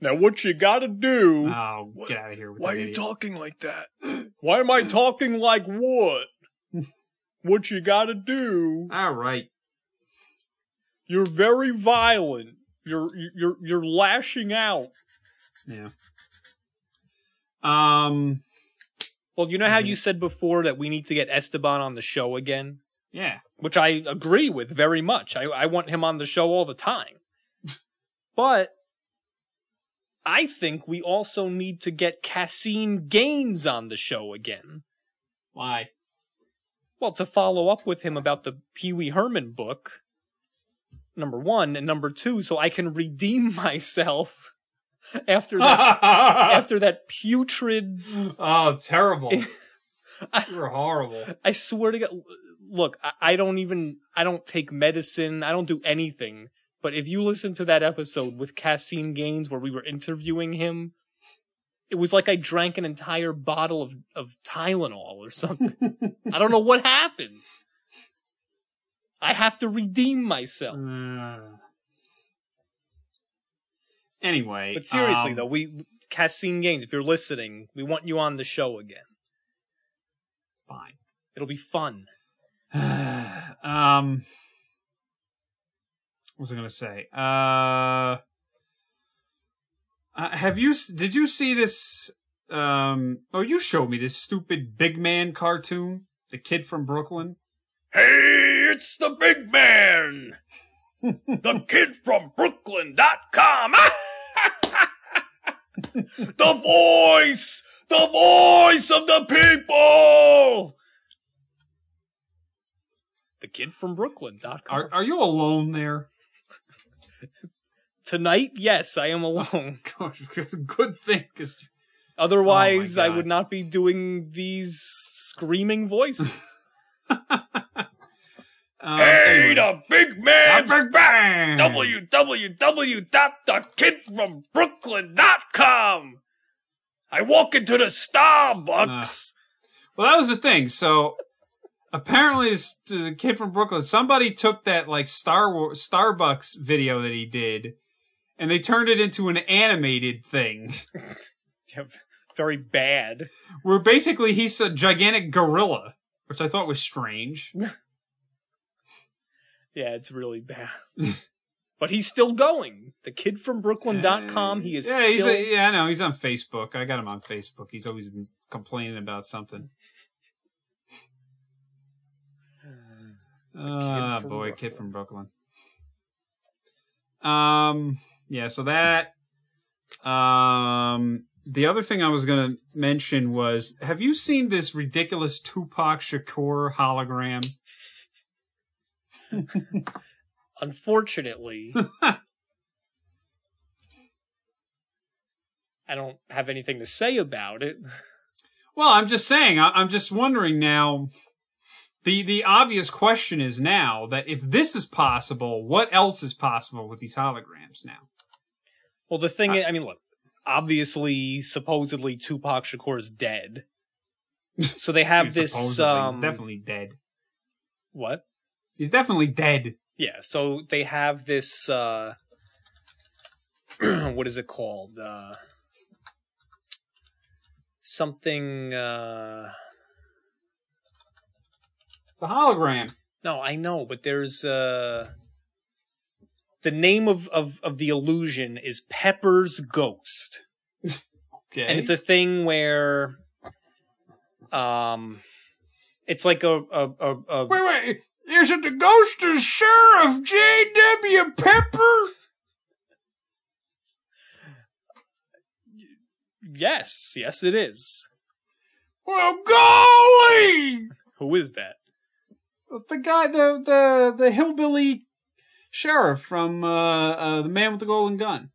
Now, what you gotta do? Oh, get out of here! With Why are you idiot. talking like that? Why am I talking like what? what you gotta do? All right. You're very violent. You're you're you're lashing out. Yeah. Um. Well, you know how Mhm. you said before that we need to get Esteban on the show again, Yeah. which I agree with very much. I, I want him on the show all the time. But I think we also need to get Caseen Gaines on the show again. Why? Well, to follow up with him about the Pee Wee Herman book, number one, and number two, so I can redeem myself after that after that putrid. oh, terrible. I- You're horrible. I swear to God, look, I, I don't even I don't take medicine. I don't do anything. But if you listen to that episode with Caseen Gaines where we were interviewing him, it was like I drank an entire bottle of, of Tylenol or something. I don't know what happened. I have to redeem myself. Uh, anyway, But seriously um, though, we Caseen Gaines, if you're listening, we want you on the show again. fine. It'll be fun. um, what was I going to say? Uh, uh, have you? Did you see this? Um, oh, you showed me this stupid big man cartoon, the kid from Brooklyn. Hey, it's the big man! the kid from Brooklyn.com! the voice! The voice of the people! The kid from Brooklyn.com. Are Are you alone there? Tonight, yes, I am alone. Gosh, it's good thing because Otherwise, Oh I would not be doing these screaming voices. um, anyway. the big man's The big man! www.thekidfrombrooklyn.com. I walk into the Starbucks. Well, that was the thing. So apparently, this the kid from Brooklyn, somebody took that like Star Wars Starbucks video that he did, and they turned it into an animated thing Yeah, Very bad. where basically he's a gigantic gorilla, which I thought was strange. Yeah, it's really bad. but he's still going. The kid from Brooklyn.com. He is yeah, he's still. a, yeah, I know he's on Facebook. I got him on Facebook. He's always been complaining about something. Ah, boy, Brooklyn. kid from Brooklyn. Um, yeah, so that. Um, the other thing I was gonna mention was, have you seen this ridiculous Tupac Shakur hologram? Unfortunately, I don't have anything to say about it. Well, I'm just saying. I, I'm just wondering now. The the obvious question is now that if this is possible, what else is possible with these holograms now? Well, the thing is, I mean, look, obviously, supposedly Tupac Shakur is dead. So they have this, um, he's definitely dead. what? He's definitely dead. Yeah, so they have this, uh, what is it called? Uh, something, uh, The hologram. no, I know, but there's, uh, the name of, of, of the illusion is Pepper's Ghost. Okay. and it's a thing where um it's like a a a, a wait, wait. Is it the ghost of Sheriff J.W. Pepper? yes yes it is Well, golly! who is that The guy, the the the hillbilly sheriff from uh, uh, the Man with the Golden Gun,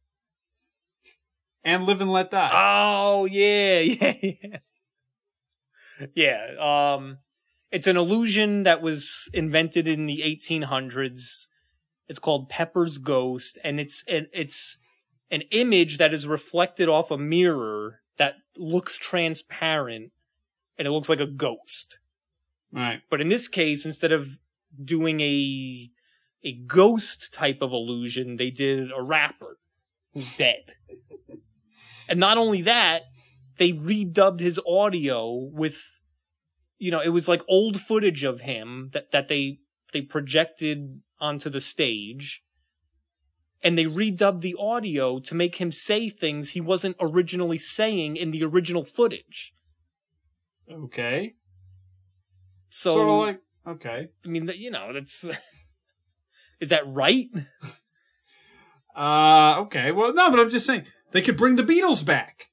and Live and Let Die. oh yeah yeah yeah. Yeah um it's an illusion that was invented in the 1800s it's called pepper's ghost and it's an it's an image that is reflected off a mirror that looks transparent and it looks like a ghost right. But in this case, instead of doing a a ghost type of illusion, they did a rapper who's dead. and not only that, they redubbed his audio with you know, it was like old footage of him that, that they they projected onto the stage. and they redubbed the audio to make him say things he wasn't originally saying in the original footage. Okay. So, sort of like okay. I mean, you know, that's is that right? Uh, okay. Well, no, but I'm just saying they could bring the Beatles back.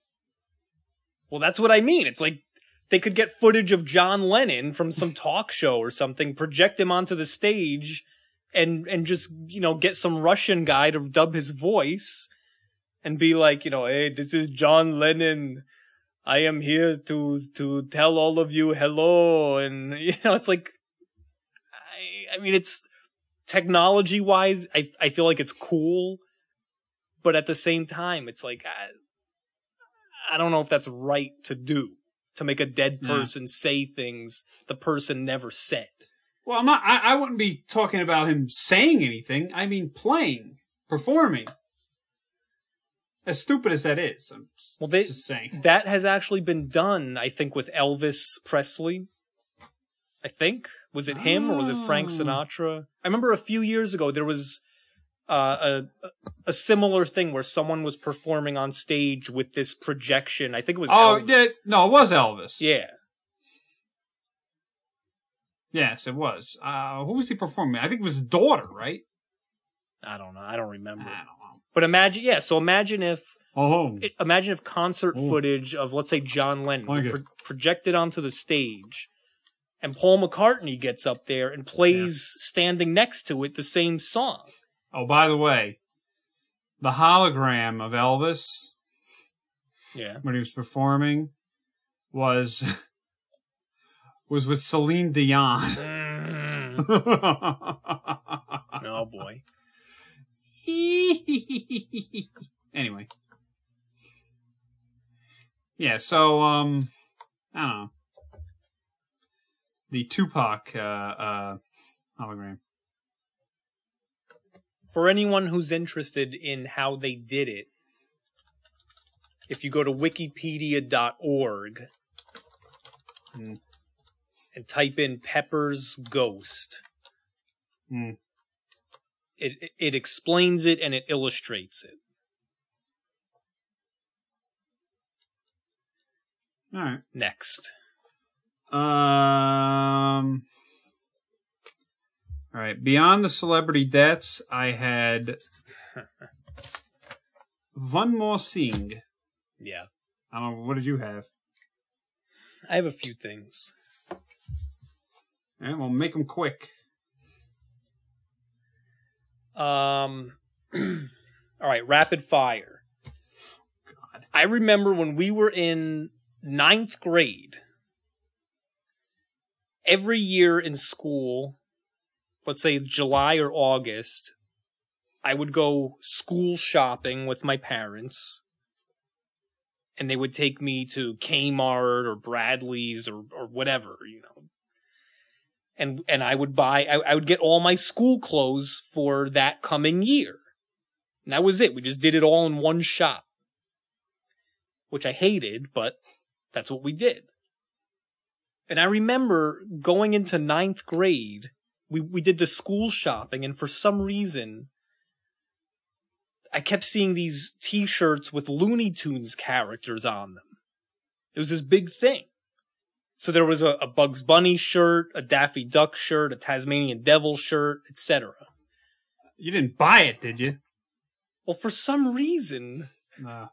Well, that's what I mean. It's like they could get footage of John Lennon from some talk show or something, project him onto the stage, and and just you know get some Russian guy to dub his voice, and be like, you know, hey, this is John Lennon. I am here to to tell all of you hello, and you know, it's like, I I mean, it's technology wise, I I feel like it's cool, but at the same time, it's like. I, I don't know if that's right to do to make a dead Yeah. person say things the person never said. Well, I'm not. I, I wouldn't be talking about him saying anything. I mean, playing, performing. As stupid as that is, I'm Well, they- just saying. That has actually been done, I think, with Elvis Presley. I think was it him or was it Frank Oh. Sinatra? I remember a few years ago there was uh, a a similar thing where someone was performing on stage with this projection. I think it was Oh, Elvis. no, it was Elvis. yeah. Yes, it was. Uh, who was he performing? I think it was his daughter, right? I don't know. I don't I remember. don't know. But imagine, yeah. So imagine if Oh, it- imagine if concert Ooh. footage of let's say John Lennon Like pro- projected onto the stage and Paul McCartney gets up there and plays standing next to it the same song. oh, by the way, the hologram of Elvis Yeah. when he was performing was was with Celine Dion. Mm. oh boy. anyway. Yeah, so um I don't know. The Tupac uh uh hologram. For anyone who's interested in how they did it, if you go to wikipedia.org Hmm. and type in Pepper's Ghost, Hmm. It, it explains it and it illustrates it. All right. Next. Um All right, beyond the celebrity deaths, I had one more thing. Yeah. I don't know, what did you have? I have a few things. All right, well, make them quick. Um, all right, rapid fire. God. I remember when we were in ninth grade, every year in school, let's say July or August, I would go school shopping with my parents. And they would take me to Kmart or Bradlees or, or whatever, you know. And, and I would buy, I, I would get all my school clothes for that coming year. And that was it. We just did it all in one shop. Which I hated, but that's what we did. And I remember going into ninth grade, we, we did the school shopping, and for some reason, I kept seeing these t-shirts with Looney Tunes characters on them. It was this big thing. So there was a, a Bugs Bunny shirt, a Daffy Duck shirt, a Tasmanian Devil shirt, etc. You didn't buy it, did you? Well, for some reason, No.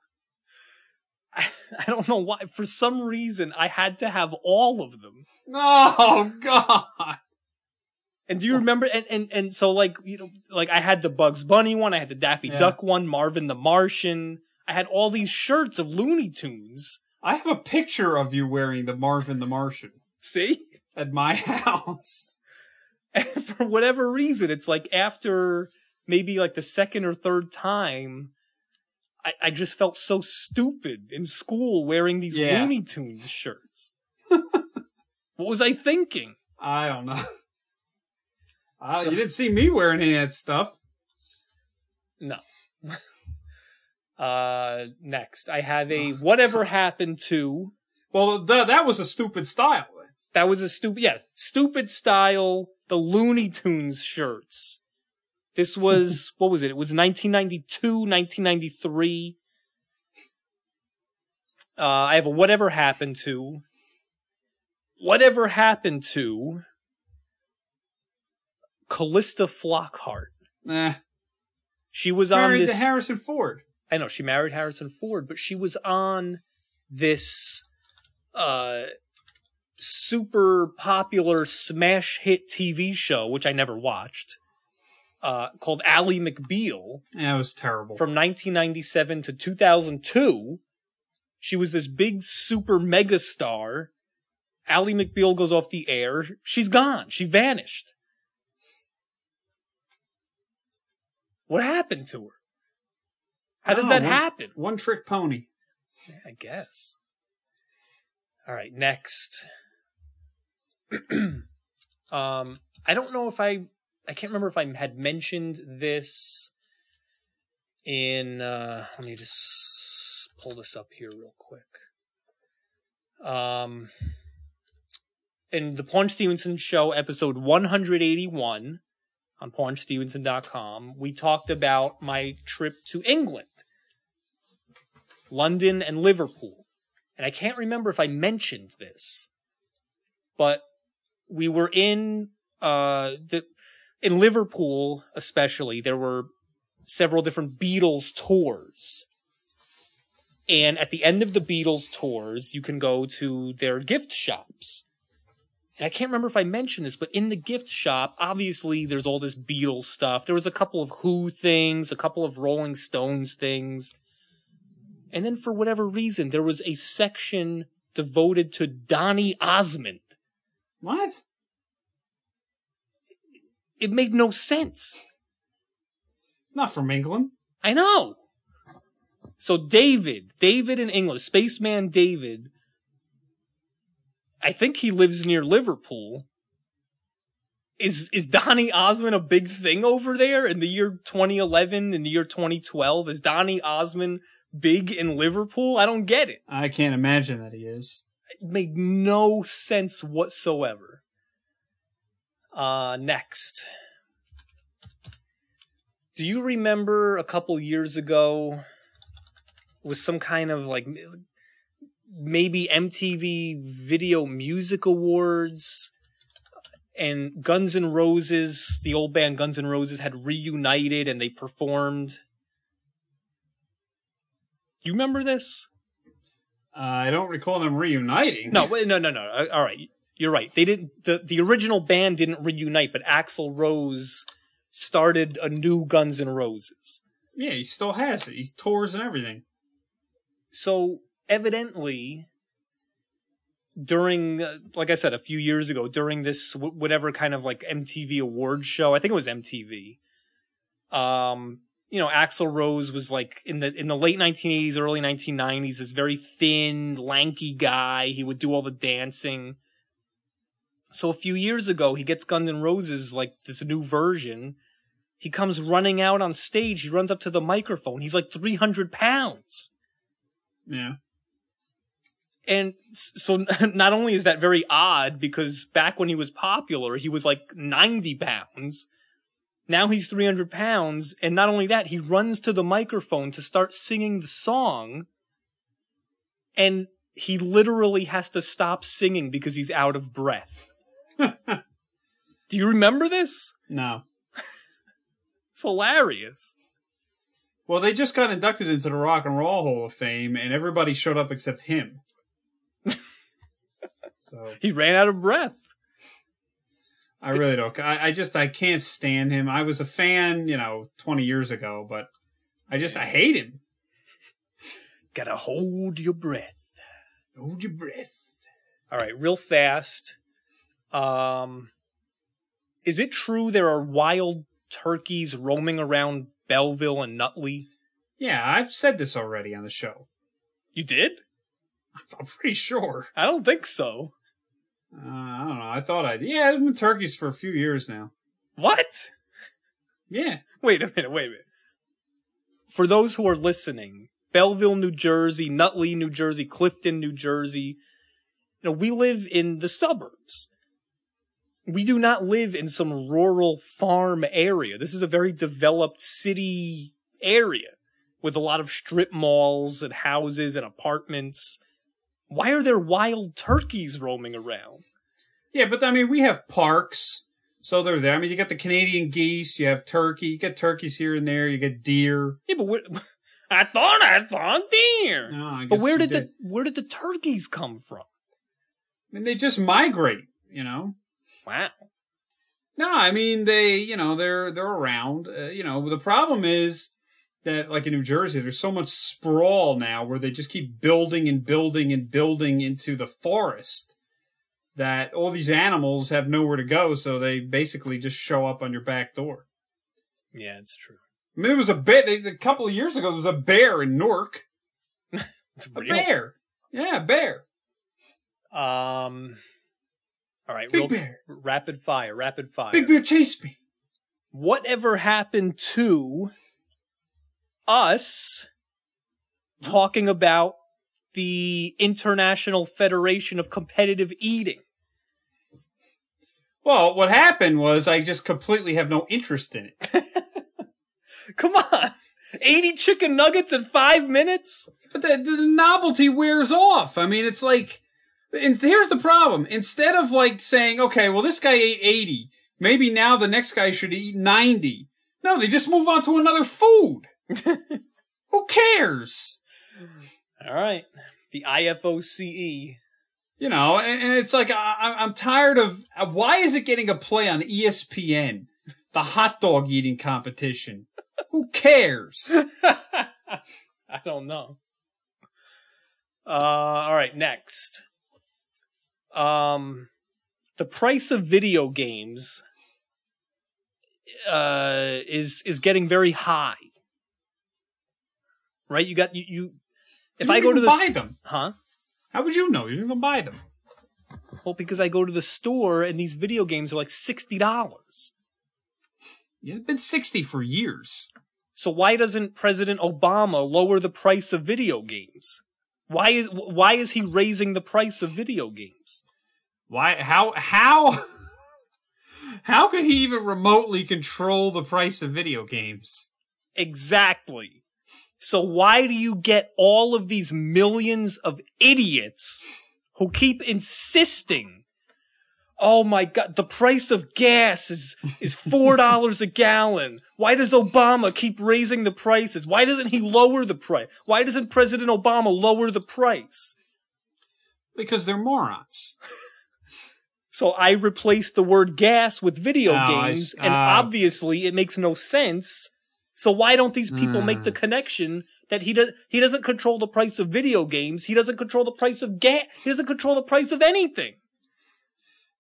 I, I don't know why. For some reason, I had to have all of them. Oh God! And do you remember? And and and so like you know, like I had the Bugs Bunny one, I had the Daffy Yeah. Duck one, Marvin the Martian. I had all these shirts of Looney Tunes. I have a picture of you wearing the Marvin the Martian See, at my house. and for whatever reason, it's like after maybe like the second or third time. I, I just felt so stupid in school wearing these Yeah. Looney Tunes shirts. what was I thinking? I don't know. Uh, So- you didn't see me wearing any of that stuff. No. Uh, next, I have a whatever happened to. Well, th- that was a stupid style. That was a stupid, yeah, stupid style. The Looney Tunes shirts. This was, what was it? It was 1992, 1993. Uh, I have a whatever happened to. Whatever happened to Calista Flockhart. Nah. She was on Married this. to Harrison Ford. I know she married Harrison Ford, but she was on this uh super popular smash hit TV show, which I never watched, uh, called Ally McBeal That was terrible. from 1997 to 2002. She was this big super mega star. Ally McBeal goes off the air. She's gone. She vanished. What happened to her? How does Oh, that one- happen? One trick pony. Yeah, I guess. All right, next. um, I don't know if I, I can't remember if I had mentioned this in. Uh, let me just pull this up here real quick. Um, in the Paunch Stevenson Show, episode 181 on PaunchStevenson.com, we talked about my trip to England. London and Liverpool. And I can't remember if I mentioned this, but we were in uh the in Liverpool especially there were several different Beatles tours. And at the end of the Beatles tours, you can go to their gift shops. And I can't remember if I mentioned this, but in the gift shop, obviously there's all this Beatles stuff. There was a couple of Who things, a couple of Rolling Stones things. And then for whatever reason, there was a section devoted to Donny Osmond. What? It made no sense. Not from England. I know. So David, David in England, Spaceman David, I think he lives near Liverpool. Is is Donny Osmond a big thing over there in the year 2011, in the year 2012? Is Donny Osmond big in Liverpool? I don't get it. I can't imagine that he is. It made no sense whatsoever. Uh, next. Do you remember a couple years ago was some kind of like maybe MTV Video Music Awards and Guns N' Roses, the old band Guns N' Roses had reunited and they performed. Do you remember this? Uh, I don't recall them reuniting. No, wait, no, no, no. Uh, All right, you're right. They didn't. the The original band didn't reunite, but Axl Rose started a new Guns N' Roses. Yeah, he still has it. He tours and everything. So evidently, during, uh, like I said, a few years ago, during this wh- whatever kind of like MTV award show, I think it was MTV. Um, you know, Axl Rose was like in the in the late 1980s, early 1990s, this very thin, lanky guy. He would do all the dancing. So a few years ago, he gets Guns N' Roses like this new version. He comes running out on stage. He runs up to the microphone. He's like 300 pounds. Yeah. And so not only is that very odd because back when he was popular, he was like 90 pounds. Now he's 300 pounds. And not only that, he runs to the microphone to start singing the song. And he literally has to stop singing because he's out of breath. Do you remember this? No. It's hilarious. Well, they just got inducted into the Rock and Roll Hall of Fame, and everybody showed up except him. so He ran out of breath. I really don't. I, I just I can't stand him. I was a fan, you know, twenty years ago, but I just I hate him. Gotta hold your breath. Hold your breath. All right, real fast. Um, is it true there are wild turkeys roaming around Belleville and Nutley? Yeah, I've said this already on the show. You did? I'm pretty sure. I don't think so. Uh, I don't know. I thought I'd yeah. I've been turkeys for a few years now. What? Yeah. Wait a minute, wait a minute. For those who are listening, Belleville, New Jersey, Nutley, New Jersey, Clifton, New Jersey, you know, we live in the suburbs. we do not live in some rural farm area. This is a very developed city area with a lot of strip malls and houses and apartments. Why are there wild turkeys roaming around? Yeah, but I mean, we have parks, so they're there. I mean, you got the Canadian geese, you have turkey, you get turkeys here and there, you get deer. Yeah, but where, I thought I saw deer. No, I but where you did the where did the turkeys come from? I mean, they just migrate, you know. Wow. No, I mean they, you know, they're they're around. Uh, you know, the problem is that, like in New Jersey, there's so much sprawl now where they just keep building and building and building into the forest that all these animals have nowhere to go, so they basically just show up on your back door. Yeah, it's true. I mean, there was a bit a couple of years ago. There was a bear in Newark. It's A real. bear, yeah, a bear, Um. All right, big real, bear, rapid fire, rapid fire. big bear chased me. Whatever happened to us talking about the International Federation of Competitive Eating? Well, what happened was I just completely have no interest in it. Come on, eighty chicken nuggets in five minutes. But the, the novelty wears off. I mean, it's like, and here's the problem. Instead of like saying, okay, well, this guy ate 80, maybe now the next guy should eat 90. No, they just move on to another food. Who cares? All right, the IFOCE. You know, and, and it's like, I, I'm tired of, why is it getting a play on ESPN? The hot dog eating competition. Who cares? I don't know. Uh, all right, next. Um, the price of video games uh is is getting very high. Right? You got you. you if You I go to the buy s- them, huh? how would you know? You didn't even buy them. Well, because I go to the store and these video games are like sixty dollars. Yeah, It's been 60 for years. So why doesn't President Obama lower the price of video games? Why is why is he raising the price of video games? Why? How? How? How could he even remotely control the price of video games? Exactly. So why do you get all of these millions of idiots who keep insisting, "Oh my god, the price of gas is is $4 a gallon. Why does Obama keep raising the prices? Why doesn't he lower the price? Why doesn't President Obama lower the price?" Because they're morons. So I replaced the word gas with video Oh, I games, and uh, obviously it makes no sense. So why don't these people make Hmm. the connection that he does? He doesn't control the price of video games. He doesn't control the price of gas. He doesn't control the price of anything.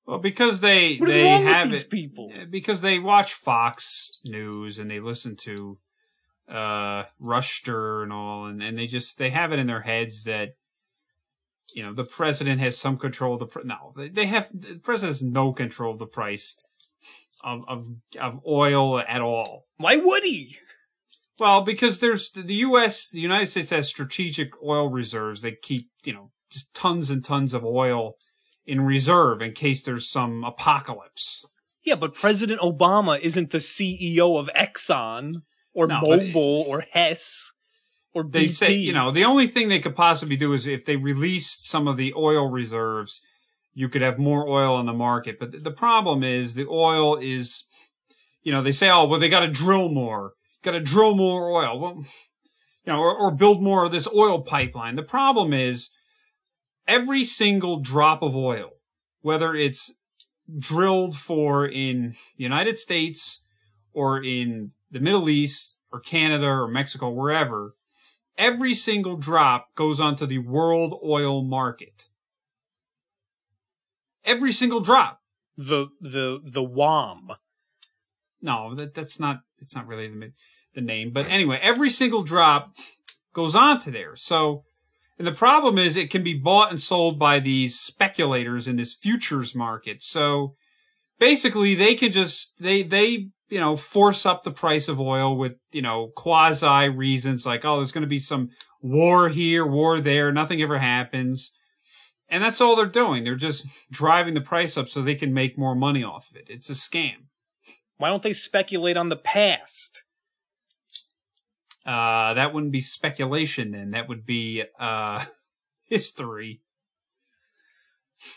Well, because they What they have it people? because they watch Fox News and they listen to uh Rushter and all, and, and they just they have it in their heads that you know the president has some control of the pr- no they- they have the president has no control of the price of of of oil at all. Why would he? Well, because there's the U.S., the United States has strategic oil reserves. They keep, you know, just tons and tons of oil in reserve in case there's some apocalypse. Yeah, but President Obama isn't the CEO of Exxon or No, Mobil or Hess or BP. They say, you know, the only thing they could possibly do is if they released some of the oil reserves, you could have more oil on the market. But the problem is the oil is, you know, they say, oh, well, they got to drill more, got to drill more oil. Well, you know, or, or build more of this oil pipeline. The problem is every single drop of oil, whether it's drilled for in the United States or in the Middle East or Canada or Mexico, wherever, every single drop goes onto the world oil market. Every single drop. the the the WAM. No, that, that's not, it's not really the, the name. But anyway, every single drop goes onto there. So, and the problem is it can be bought and sold by these speculators in this futures market. So basically they can just, they, they, you know, force up the price of oil with, you know, quasi reasons like, oh, there's going to be some war here, war there. Nothing ever happens. And that's all they're doing. They're just driving the price up so they can make more money off of it. It's a scam. Why don't they speculate on the past? Uh, that wouldn't be speculation then. That would be, uh, history.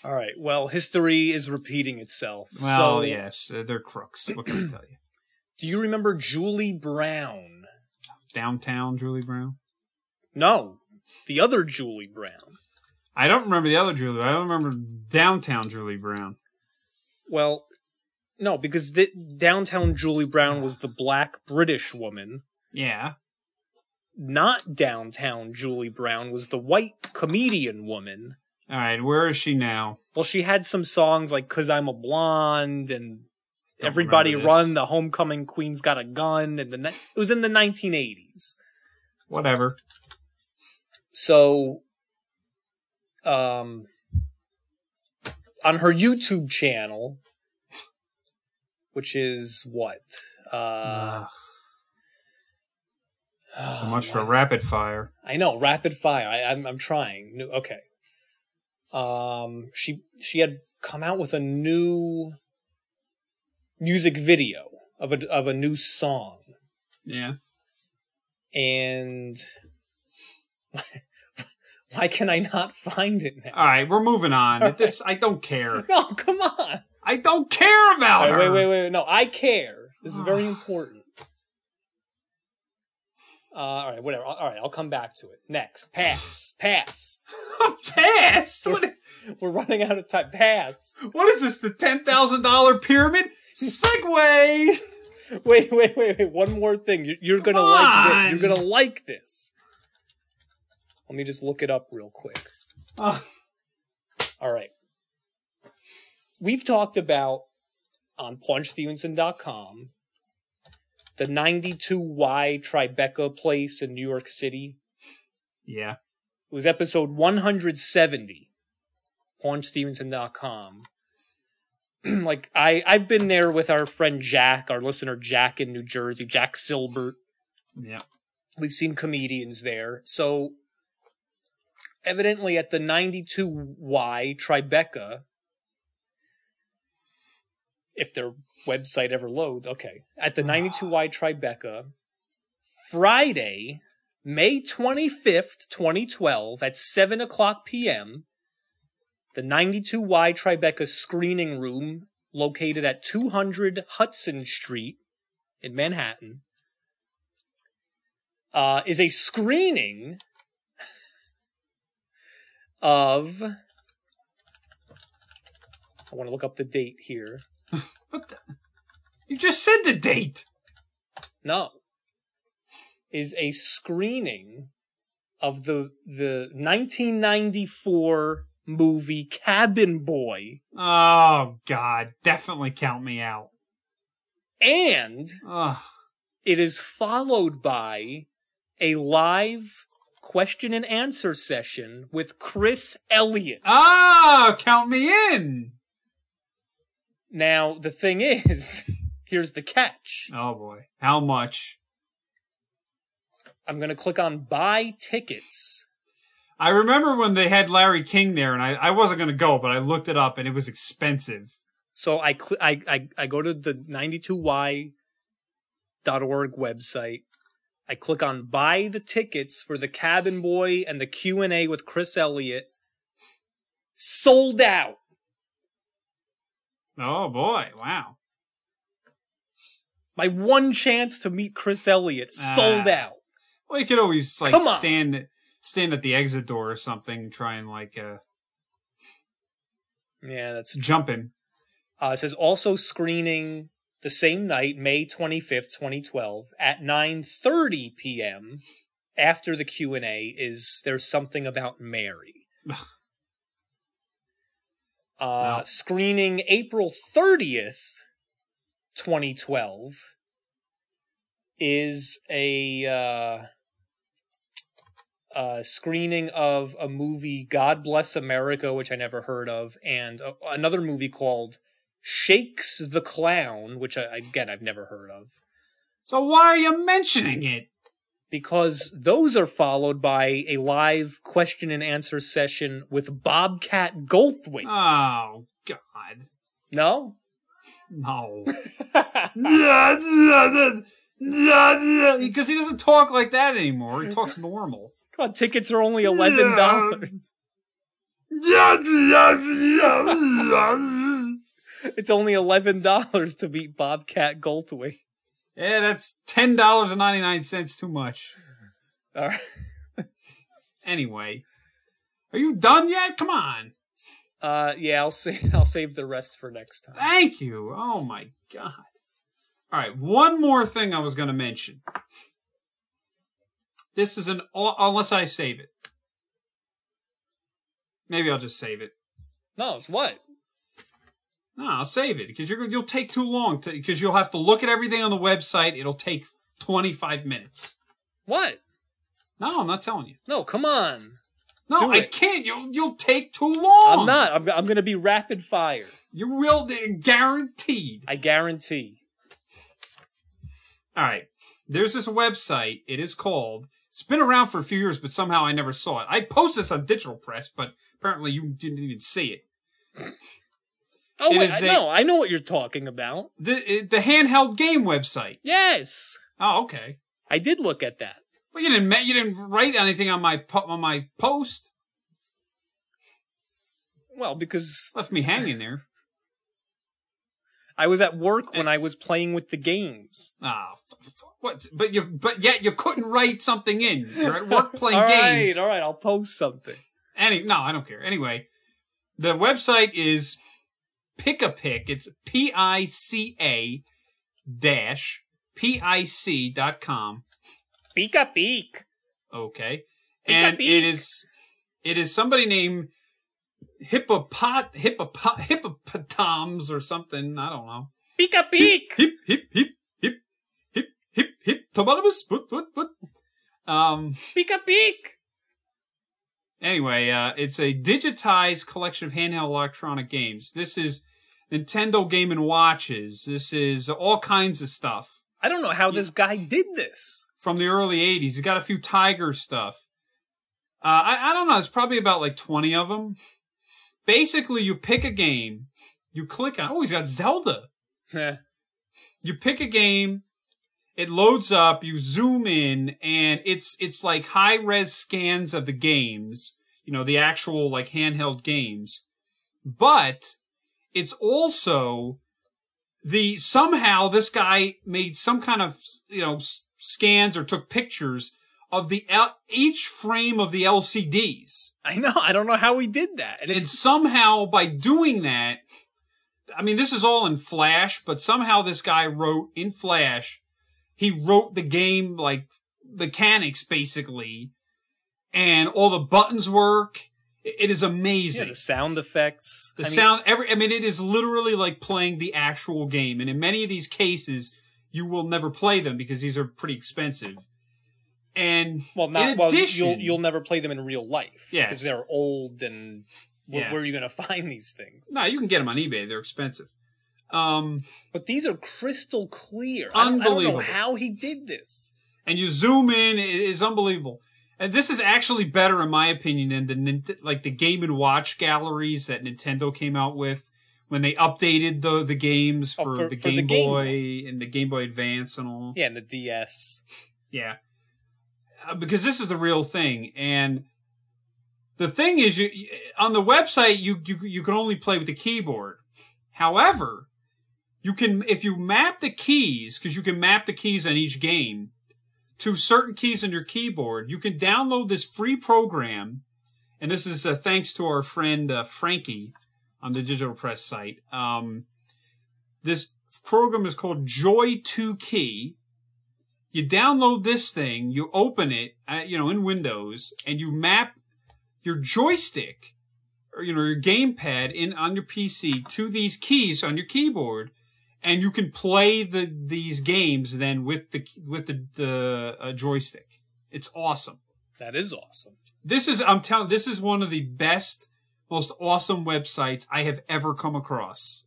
All right. Well, history is repeating itself. Well, so, yes, uh, they're crooks. What can I tell you? Do you remember Julie Brown? Downtown Julie Brown? No, the other Julie Brown. I don't remember the other Julie. I don't remember downtown Julie Brown. Well, no, because the downtown Julie Brown was the black British woman. Yeah. Not downtown Julie Brown was the white comedian woman. All right. Where is she now? Well, she had some songs like "Cause I'm a Blonde" and Don't "Everybody. Run," "The Homecoming Queen's Got a Gun," and the ni- it was in the 1980s. Whatever. So, um, on her YouTube channel, which is what? Uh, so much for rapid fire. I know, rapid fire. I, I'm I'm trying. New- Okay. Um, she she had come out with a new music video of a of a new song, Yeah. and why can I not find it now? All right. We're moving on. This I don't care. No, come on. I don't care about Wait, her. wait, wait, wait. No, I care. This is very important. Uh, all right, whatever. All right, I'll come back to it. Next, pass, pass. Pass. What, We're running out of time. Pass. what is this? The ten thousand dollar pyramid? Segway. Wait, wait, wait, wait. One more thing. You're, you're gonna like this. You're gonna like this. Let me just look it up real quick. Ugh. All right. We've talked about on PaunchStevenson.com the 92Y Tribeca place in New York City. yeah. It was episode 170. PaunchStevenson.com. like I, I've been there with our friend Jack, our listener Jack in New Jersey, Jack Silbert. Yeah. We've seen comedians there. So evidently at the 92Y Tribeca, if their website ever loads, okay. At the 92Y Tribeca, Friday, May 25th, 2012, at 7 o'clock p.m., the 92Y Tribeca screening room located at 200 Hudson Street in Manhattan uh, is a screening of. I want to look up the date here. What the? You just said the date. No. Is a screening of the the 1994 movie Cabin Boy Oh God. Definitely count me out. and Ugh. it is followed by a live question and answer session with Chris Elliott. Ah, count me in. Now, the thing is, here's the catch. Oh boy. How much? I'm going to click on buy tickets. I remember when they had Larry King there, and I, I wasn't going to go, but I looked it up, and it was expensive. So I cl- I, I I go to the 92y.org website. I click on buy the tickets for the Cabin Boy and the Q&A with Chris Elliott. Sold out. Oh boy! Wow. My one chance to meet Chris Elliott sold Ah. out. Well, you could always like stand stand at the exit door or something, try and like uh, Yeah, that's jumping. Uh, it says also screening the same night, May 25th, 2012 at 9:30 p.m. after the Q&A is there's something about Mary. uh, screening April 30th, 2012 is a uh, uh, screening of a movie God Bless America, which I never heard of, and a, another movie called Shakes the Clown, which I, again I've never heard of. So why are you mentioning it? Because those are followed by a live question and answer session with Bobcat Goldthwait. Oh God, no? no. Because he doesn't talk like that anymore. He talks normal. God, tickets are only eleven dollars. It's only eleven dollars to meet Bobcat Goldthwait. Yeah, that's ten dollars and ninety nine cents too much. All right. Anyway, are you done yet? Come on. Uh, yeah, I'll save. I'll save the rest for next time. Thank you. Oh my god. All right, one more thing I was going to mention. This is an unless I save it. Maybe I'll just save it. No, it's what? No, I'll save it because you're you'll take too long to because you'll have to look at everything on the website. It'll take 25 minutes. What? No, I'm not telling you. No, come on. No, Do I it. can't. You'll you'll take too long. I'm not. I'm, I'm going to be rapid fire. You will they're guaranteed. I guarantee. All right. There's this website. It is called. It's been around for a few years, but somehow I never saw it. I posted this on Digital Press, but apparently you didn't even see it. Oh It wait, I- a- no, I know what you're talking about. The the handheld game website. Yes, Oh, okay. I did look at that. Well, you didn't you didn't write anything on my on my post. Well, because Left me hanging there. I was at work when I was playing with the games. Ah, f- what? But you but yet you couldn't write something in. You're at work playing all games. right, all right, I'll post something. Any no, I don't care. Anyway, the website is Pick a Pick. It's P I C A dash P I C dot com. Pika peek. Okay. Pick a And it is it is somebody named Hippopot Hippopot Hippopotoms or something. I don't know. Pika peek. Hip hip hip hip hip hip hip Tobotamus. What what what? Um Pika peek. Anyway, uh, it's a digitized collection of handheld electronic games. This is Nintendo Game and Watches. This is all kinds of stuff I don't know how this guy did this. from the early '80s. He's got a few Tiger stuff. Uh, I, I don't know. It's probably about like 20 of them. Basically, you pick a game, you click on. Oh, he's got Zelda. You pick a game it loads up you zoom in and it's it's like high res scans of the games you know the actual like handheld games but it's also the somehow this guy made some kind of you know s- scans or took pictures of the L- each frame of the LCDs I know. I don't know how he did that. And and somehow by doing that, I mean, this is all in Flash, but somehow this guy wrote in Flash, he wrote the game like mechanics basically, and all the buttons work. It is yeah, amazing. the sound effects. the I mean, sound, every, I mean, it is literally like playing the actual game. And in many of these cases, you will never play them because these are pretty expensive. And Well, not in well. addition, You'll you'll never play them in real life. Yes. because they're old and where, Yeah. where are you going to find these things? no, you can get them on eBay. They're expensive. Um, But these are crystal clear. I don't, I don't know Unbelievable. how he did this. and you zoom in, it is unbelievable. And this is actually better, in my opinion, than the like the Game and Watch galleries that Nintendo came out with when they updated the the games Oh, for, for- the for the Game Game Boy and the Game Boy Advance and all. Yeah, and the DS. Yeah. Uh, because this is the real thing, and the thing is, you you- on the website you you you can only play with the keyboard. However, you can if you map the keys because you can map the keys on each game to certain keys on your keyboard. You can download this free program, and this is uh, thanks to our friend uh, Frankie on the Digital Press site. Um, this program is called JoyToKey you download this thing, you open it, uh, you know, in Windows, and you map your joystick or you know your gamepad in on your PC to these keys on your keyboard, and you can play the these games then with the with the the uh, joystick. It's awesome. That is awesome. This is I'm telling this is one of the best, most awesome websites I have ever come across.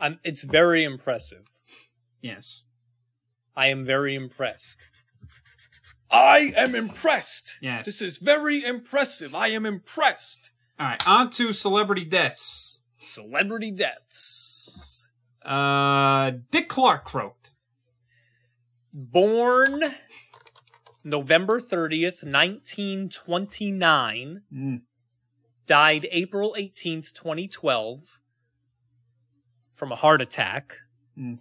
I'm, it's very impressive. Yes. I am very impressed. I am impressed. Yes. This is very impressive. I am impressed. All right, on to celebrity deaths. Celebrity deaths. Uh, Dick Clark croaked. Born November 30th, 1929. Mm. Died April 18th, 2012 from a heart attack. Mm.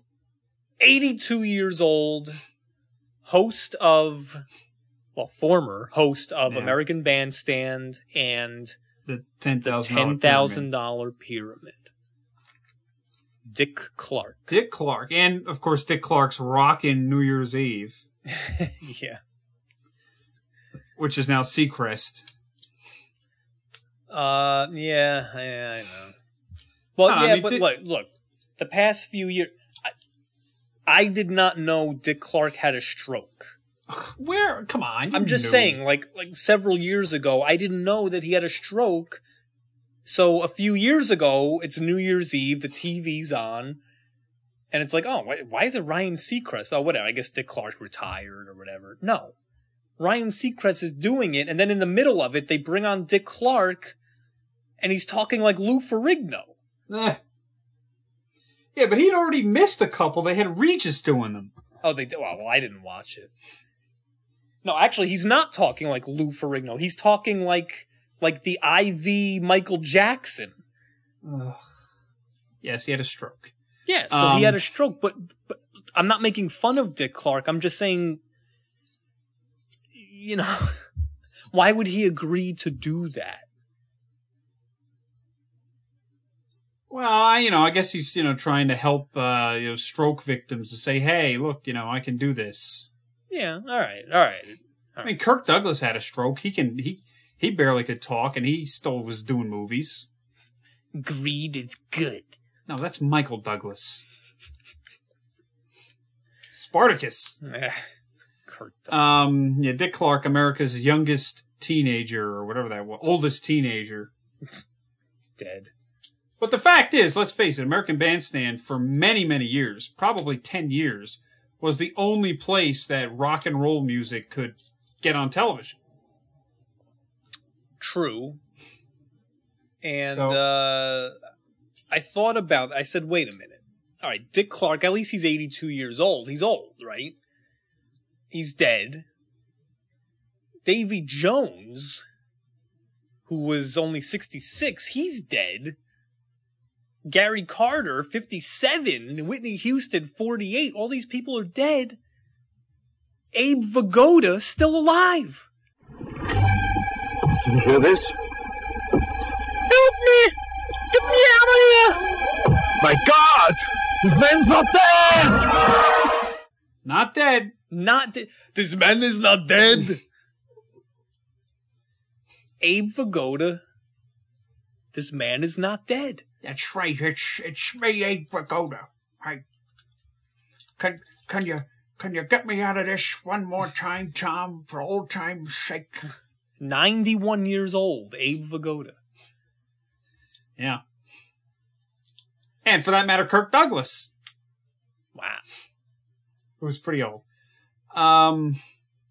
82 years old. Host of, well, former host of Yeah. American Bandstand and The ten thousand ten thousand dollar pyramid. Dick Clark. Dick Clark, and of course Dick Clark's Rockin' New Year's Eve, yeah. which is now Seacrest. Uh, yeah, yeah, I know. Well, No, I yeah, mean, but Dick- look, look. The past few years, I, I did not know Dick Clark had a stroke. Where? Come on. I'm just knew. saying, like, like several years ago, I didn't know that he had a stroke. So a few years ago, it's New Year's Eve, the TV's on, and it's like, oh, why, why is it Ryan Seacrest? Oh, whatever. I guess Dick Clark retired or whatever. No, Ryan Seacrest is doing it, and then in the middle of it, they bring on Dick Clark, and he's talking like Lou Ferrigno. Eh. Yeah, but he'd already missed a couple. They had Regis doing them. Oh, they did. Well, well, I didn't watch it. No, actually, he's not talking like Lou Ferrigno. He's talking like like the IV Michael Jackson. Ugh. Yes, he had a stroke. Yeah, so Um, he had a stroke, but but I'm not making fun of Dick Clark. I'm just saying, you know, why would he agree to do that? Well, I, you know, I guess he's you know trying to help uh, you know stroke victims to say, hey, look, you know, I can do this. Yeah, all right, all right. I mean, Kirk Douglas had a stroke. He can he he barely could talk, and he still was doing movies. Greed is good. No, that's Michael Douglas. Spartacus. Eh, Kurt. Um, yeah, Dick Clark, America's youngest teenager or whatever that was, oldest teenager. dead. But the fact is, let's face it, American Bandstand for many, many years, probably 10 years, was the only place that rock and roll music could get on television. True. And So- uh I thought about I said, wait a minute. All right, Dick Clark, at least he's 82 years old. He's old, right? He's dead. Davy Jones, who was only 66, he's dead. Gary Carter, 57, Whitney Houston, 48. All these people are dead. Abe Vigoda, still alive. Did you hear this? Help me! Get me out of here! My God! This man's not dead! Not dead. Not de- this man is not dead. Abe Vigoda. This man is not dead. That's right. It's it's me, Abe Vigoda. Hey, can can you can you get me out of this one more time, Tom, for old time's sake? 91 years old, Abe Vigoda. Yeah. And for that matter, Kirk Douglas, Wow. who was pretty old. Um,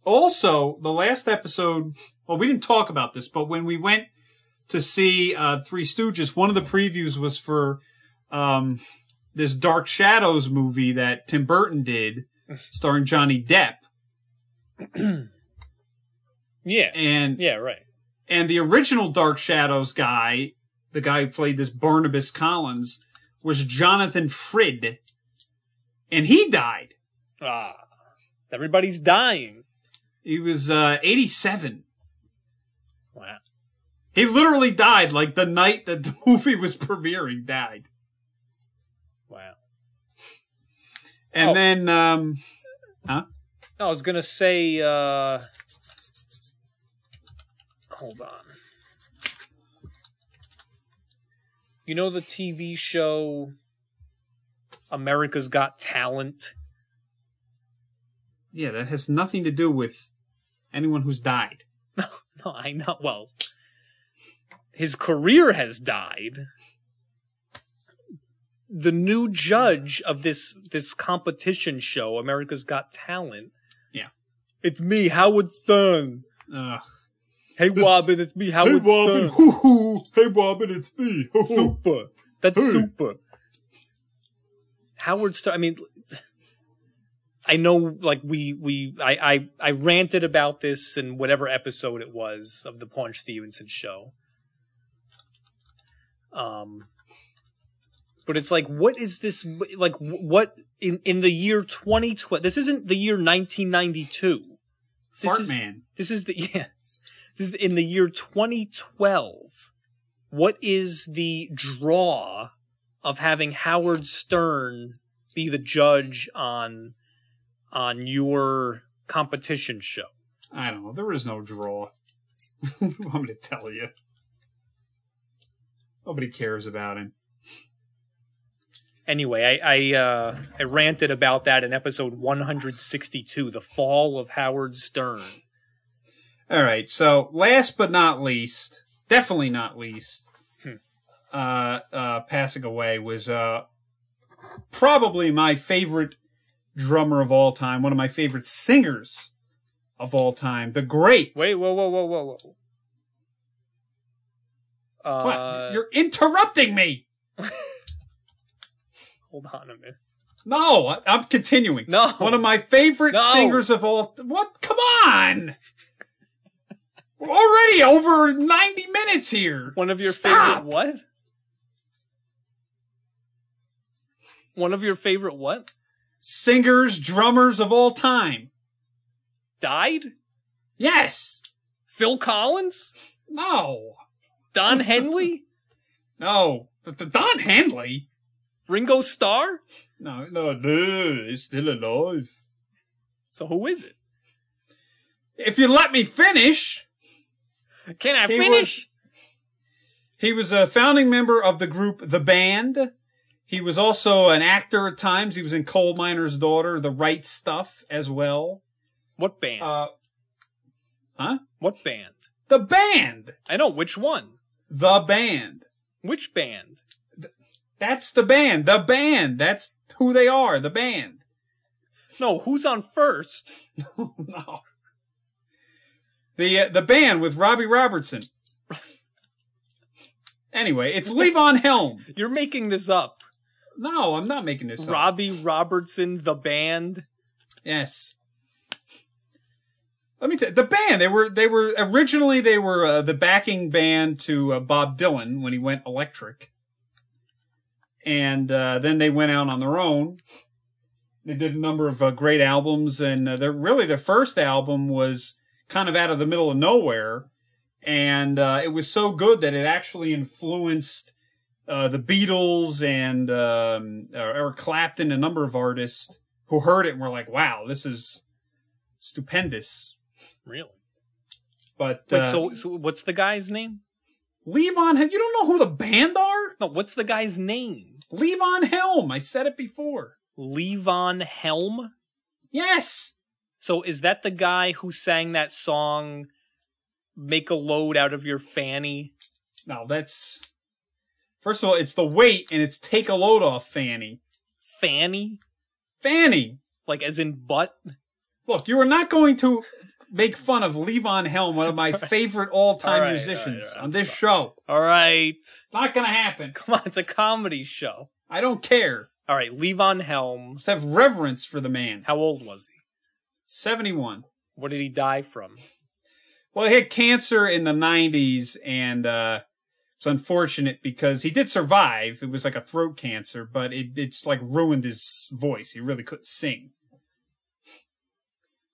also, the last episode, well, we didn't talk about this, but when we went to see uh, Three Stooges, one of the previews was for um, this Dark Shadows movie that Tim Burton did, starring Johnny Depp. Yeah. And Yeah, right. and the original Dark Shadows guy, the guy who played this Barnabas Collins, was Jonathan Frid, and he died. Ah. Everybody's dying. He was uh, 87. Wow. He literally died like the night that the movie was premiering. Died, Wow. and Oh. then um, I was gonna say, uh, hold on. You know the TV show America's Got Talent? yeah, that has nothing to do with anyone who's died. No, I know. Well, his career has died. the new judge of this this competition show, America's Got Talent. Yeah. It's me, Howard Stern. Ugh. Hey Robin, it's me, Howard Stern. hoo hoo. Hey Robin, it's me. Hoo hoo. Super. That's Hey. super. Howard Stern. I mean, I know, like we we I I I ranted about this in whatever episode it was of the Paunch Stevenson show. Um, but it's like, what is this? Like, what in in the year 2012? This isn't the year 1992. This Fart is- man. this is the yeah. This is in the year 2012. What is the draw of having Howard Stern be the judge on on your competition show? I don't know. There was no draw. I'm going to tell you. Nobody cares about him. Anyway, I I, uh, I ranted about that in episode 162, the fall of Howard Stern. All right. So last but not least, definitely not least, uh, uh, passing away was uh, probably my favorite drummer of all time, one of my favorite singers of all time, the great. Wait, whoa, whoa, whoa, whoa, whoa. What? Uh, You're interrupting me. hold on a minute. No, I- I'm continuing. No. One of my favorite No. singers of all. What? Come on. We're already over 90 minutes here. One of your Stop. favorite what? One of your favorite what? Singers, drummers of all time. Died? Yes. Phil Collins? No. Don Henley? No. Don Henley? Ringo Starr? No, no, no, he's still alive. So who is it? If you let me finish, Can I He finish? he was a founding member of the group The Band. He was also an actor at times. He was in Coal Miner's Daughter, The Right Stuff as well. What band? Uh, huh? what band? The Band. I know which one. The Band. Which band? That's the band. The band. That's who they are. The band. No, who's on first? no. The uh, the band with Robbie Robertson. Anyway, it's Levon Helm. You're making this up. No, I'm not making this up. Robbie Robertson, the band. Yes. Let me tell the band. They were they were originally they were uh, the backing band to uh, Bob Dylan when he went electric, and uh, then they went out on their own. They did a number of uh, great albums, and uh, really their first album was kind of out of the middle of nowhere, and uh, it was so good that it actually influenced uh, the Beatles and um, Eric Clapton, a number of artists who heard it and were like, "Wow, this is stupendous." Really? But Wait, uh, so, so what's the guy's name? Levon, you don't know who the band are? No, what's the guy's name? Levon Helm. I said it before. Levon Helm? Yes. So is that the guy who sang that song Make a Load Out of Your Fanny? No, that's first of all, it's the weight and it's take a load off Fanny. Fanny? Fanny. Like as in butt? Look, you are not going to make fun of Levon Helm, one of my favorite all-time All right, musicians all right, all right. on this show. All right. It's not going to happen. Come on, it's a comedy show. I don't care. All right, Levon Helm. Just have reverence for the man. How old was he? 71. What did he die from? Well, he had cancer in the 90s, and uh, it's unfortunate because he did survive. It was like a throat cancer, but it it's like ruined his voice. He really couldn't sing,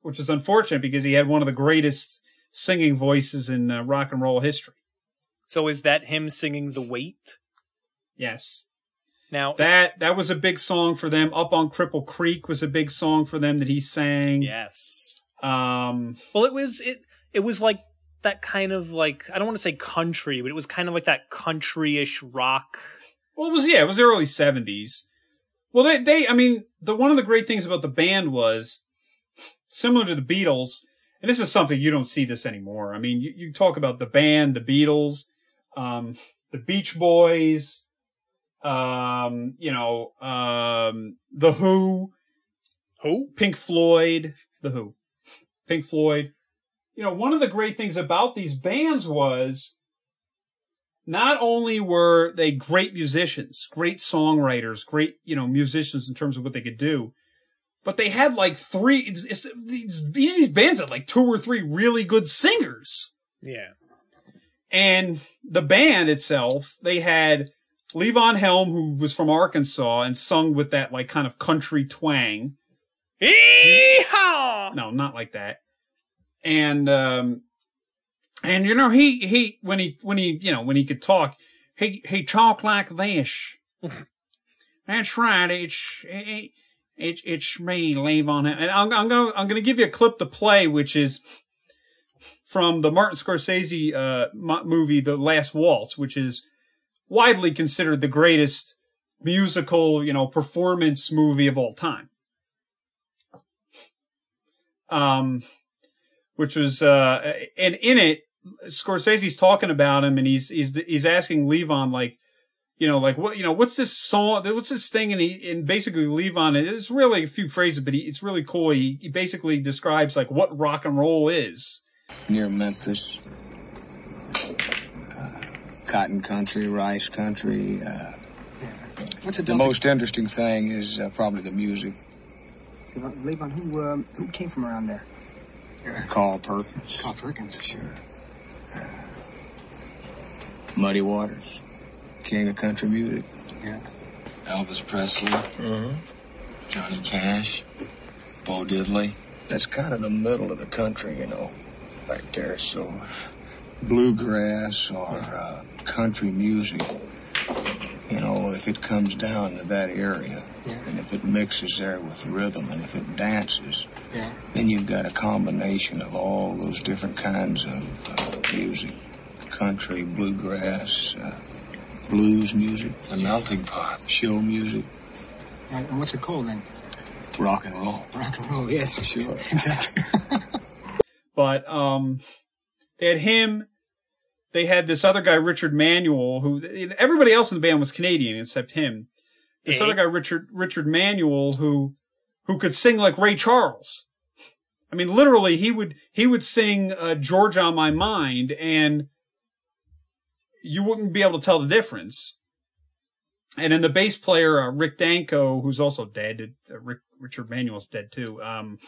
which is unfortunate because he had one of the greatest singing voices in uh, rock and roll history. So is that him singing The Weight? Yes, Now, that that was a big song for them. Up on Cripple Creek was a big song for them that he sang. yes. Um, Well, it was it it was like that kind of like I don't want to say country, but it was kind of like that country-ish rock. Well, it was yeah, it was the early seventies. Well, they they I mean the one of the great things about the band was similar to the Beatles, and this is something you don't see this anymore. I mean, you, you talk about the band, the Beatles, um, the Beach Boys, um, you know, um, The Who, Who? Pink Floyd, The Who, Pink Floyd. You know, one of the great things about these bands was not only were they great musicians, great songwriters, great, you know, musicians in terms of what they could do, but they had like three, it's, it's, these, these bands had like two or three really good singers. Yeah. And the band itself, they had Levon Helm, who was from Arkansas and sung with that like kind of country twang. Yeehaw! No, not like that. And, um, and you know, he, he, when he, when he, you know, when he could talk, he, he talked like this. That's right. It's, it, it's, it's me, Levon. And I'm, I'm gonna, I'm gonna give you a clip to play, which is from the Martin Scorsese, uh, movie, The Last Waltz, which is widely considered the greatest musical, you know, performance movie of all time. Um, which was, uh, and in it, Scorsese's talking about him and he's, he's, he's asking Levon, like, you know, like what, you know, what's this song, what's this thing? And he, and basically Levon, it's really a few phrases, but he, it's really cool. He, he basically describes like what rock and roll is. near Memphis. Uh, cotton country, rice country. Uh, What's it the most interesting thing is uh, probably the music. Levon, who um, who came from around there? Carl Perkins. Carl Perkins. Sure. Uh, Muddy Waters, king of country music. Yeah. Elvis Presley. Johnny Cash. Bo Diddley. That's kind of the middle of the country, you know, right there. So, bluegrass or uh, country music, you know, if it comes down to that area, Yeah. and if it mixes there with rhythm, and if it dances, Yeah. then you've got a combination of all those different kinds of uh, music country, bluegrass, uh, blues music, a melting pot, show music, And and what's it called then? rock and roll. Rock and roll. Yes. Sure. exactly. but um they had him they had this other guy richard manuel who everybody else in the band was canadian except him this Eh? other guy richard richard manuel who who could sing like ray charles i mean literally he would he would sing uh, george on my mind and you wouldn't be able to tell the difference and then the bass player uh, rick danko who's also dead uh, rick, richard manuel's dead too um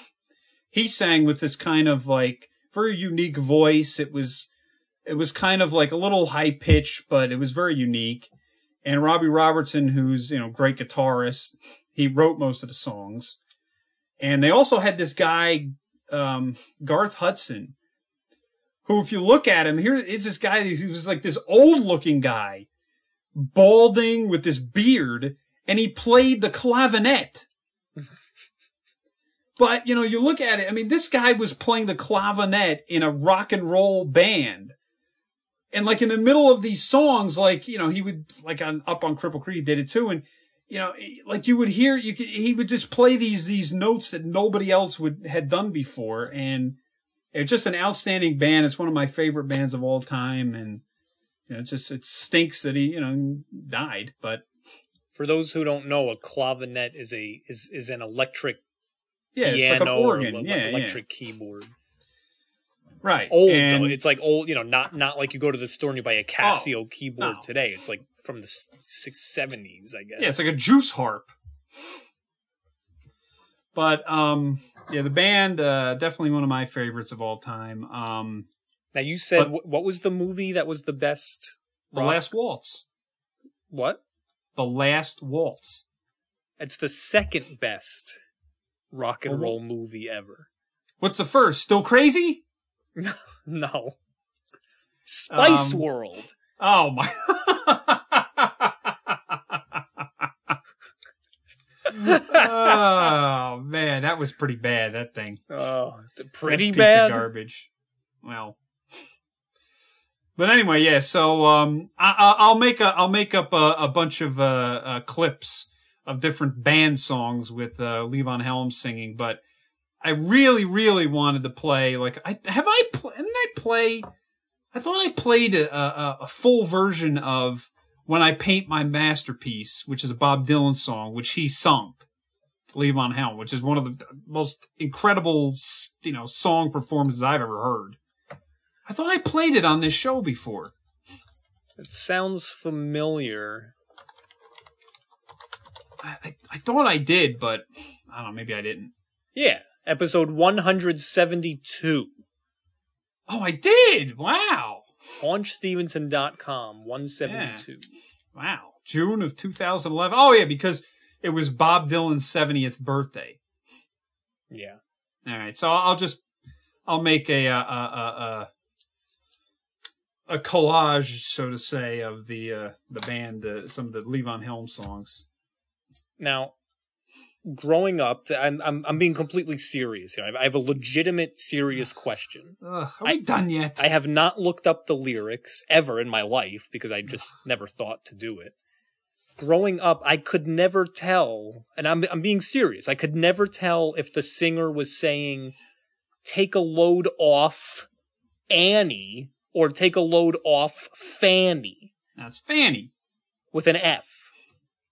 he sang with this kind of like very unique voice. It was, it was kind of like a little high pitched, but it was very unique. And Robbie Robertson, who's, you know, great guitarist, he wrote most of the songs. And they also had this guy, um, Garth Hudson, who, if you look at him, here is this guy who was like this old looking guy, balding with this beard, and he played the clavinet. But, you know, you look at it, I mean, this guy was playing the clavinet in a rock and roll band. And like in the middle of these songs, like, you know, he would, like on, up on Cripple Creek, he did it too. And, you know, like you would hear, you could, he would just play these, these notes that nobody else would, had done before. And it's just an outstanding band. It's one of my favorite bands of all time. And, you know, it's just, it stinks that he, you know, died, but For those who don't know, a clavinet is a is is an electric yeah, it's like piano an organ. or yeah, yeah. electric keyboard. Right. Old And- though. It's like old, you know, not not like you go to the store and you buy a oh, Casio keyboard no. today. It's like from the six seventies, I guess. Yeah, it's like a juice harp. But um, yeah, the band uh, definitely one of my favorites of all time. Um, now you said But- what was the movie that was the best? the rock- Last Waltz. What? The Last Waltz. It's the second best rock and roll movie ever. What's the first? Still crazy? No. Spice Um, World. Oh my! man, that was pretty bad. That thing. Oh, pretty bad. Of garbage. Well, but anyway, yeah. So um, I, I- I'll make a I'll make up a, a bunch of uh, uh, clips of different band songs with uh, Levon Helms singing. But I really, really wanted to play. Like, I have I pl- didn't I play? I thought I played a, a, a full version of When I Paint My Masterpiece, which is a Bob Dylan song, which he sung. Levon Helm, which is one of the most incredible, you know, song performances I've ever heard. I thought I played it on this show before. It sounds familiar. I, I, I thought I did, but I don't know, maybe I didn't. Yeah, episode 172. Oh, I did! Wow! PaunchStevenson.com, 172. Wow. June of 2011. Oh, yeah, because it was Bob Dylan's 70th birthday. Yeah. All right, so I'll just I'll make a a a a, a collage, so to say, of the uh, the band, uh, some of the Levon Helm songs. Now, growing up, I'm I'm, I'm being completely serious here. I have a legitimate, serious question. Ugh, are we done yet? I have not looked up the lyrics ever in my life because I just never thought to do it. Growing up, I could never tell, and I'm I'm being serious. I could never tell if the singer was saying "take a load off Annie" or "take a load off Fanny" That's Fanny. with an F.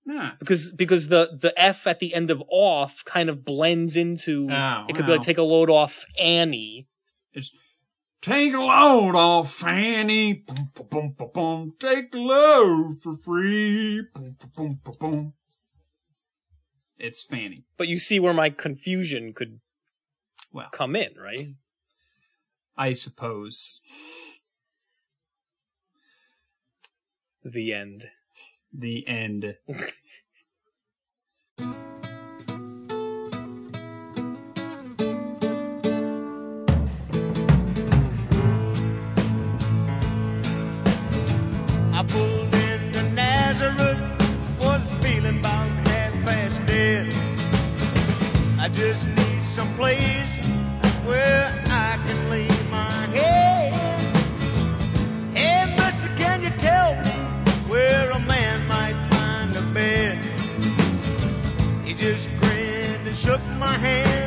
Yeah. because because the the F at the end of off kind of blends into Oh, it could be like take a load off Annie. Take a load off Fanny. Boom, boom, boom, boom, boom. Take a load for free. Boom, boom, boom, boom, boom. It's Fanny. But you see where my confusion could Well. come in, right? I suppose. The end. The end. I just need some place where I can lay my head. Hey, mister, can you tell me where a man might find a bed? He just grinned and shook my hand.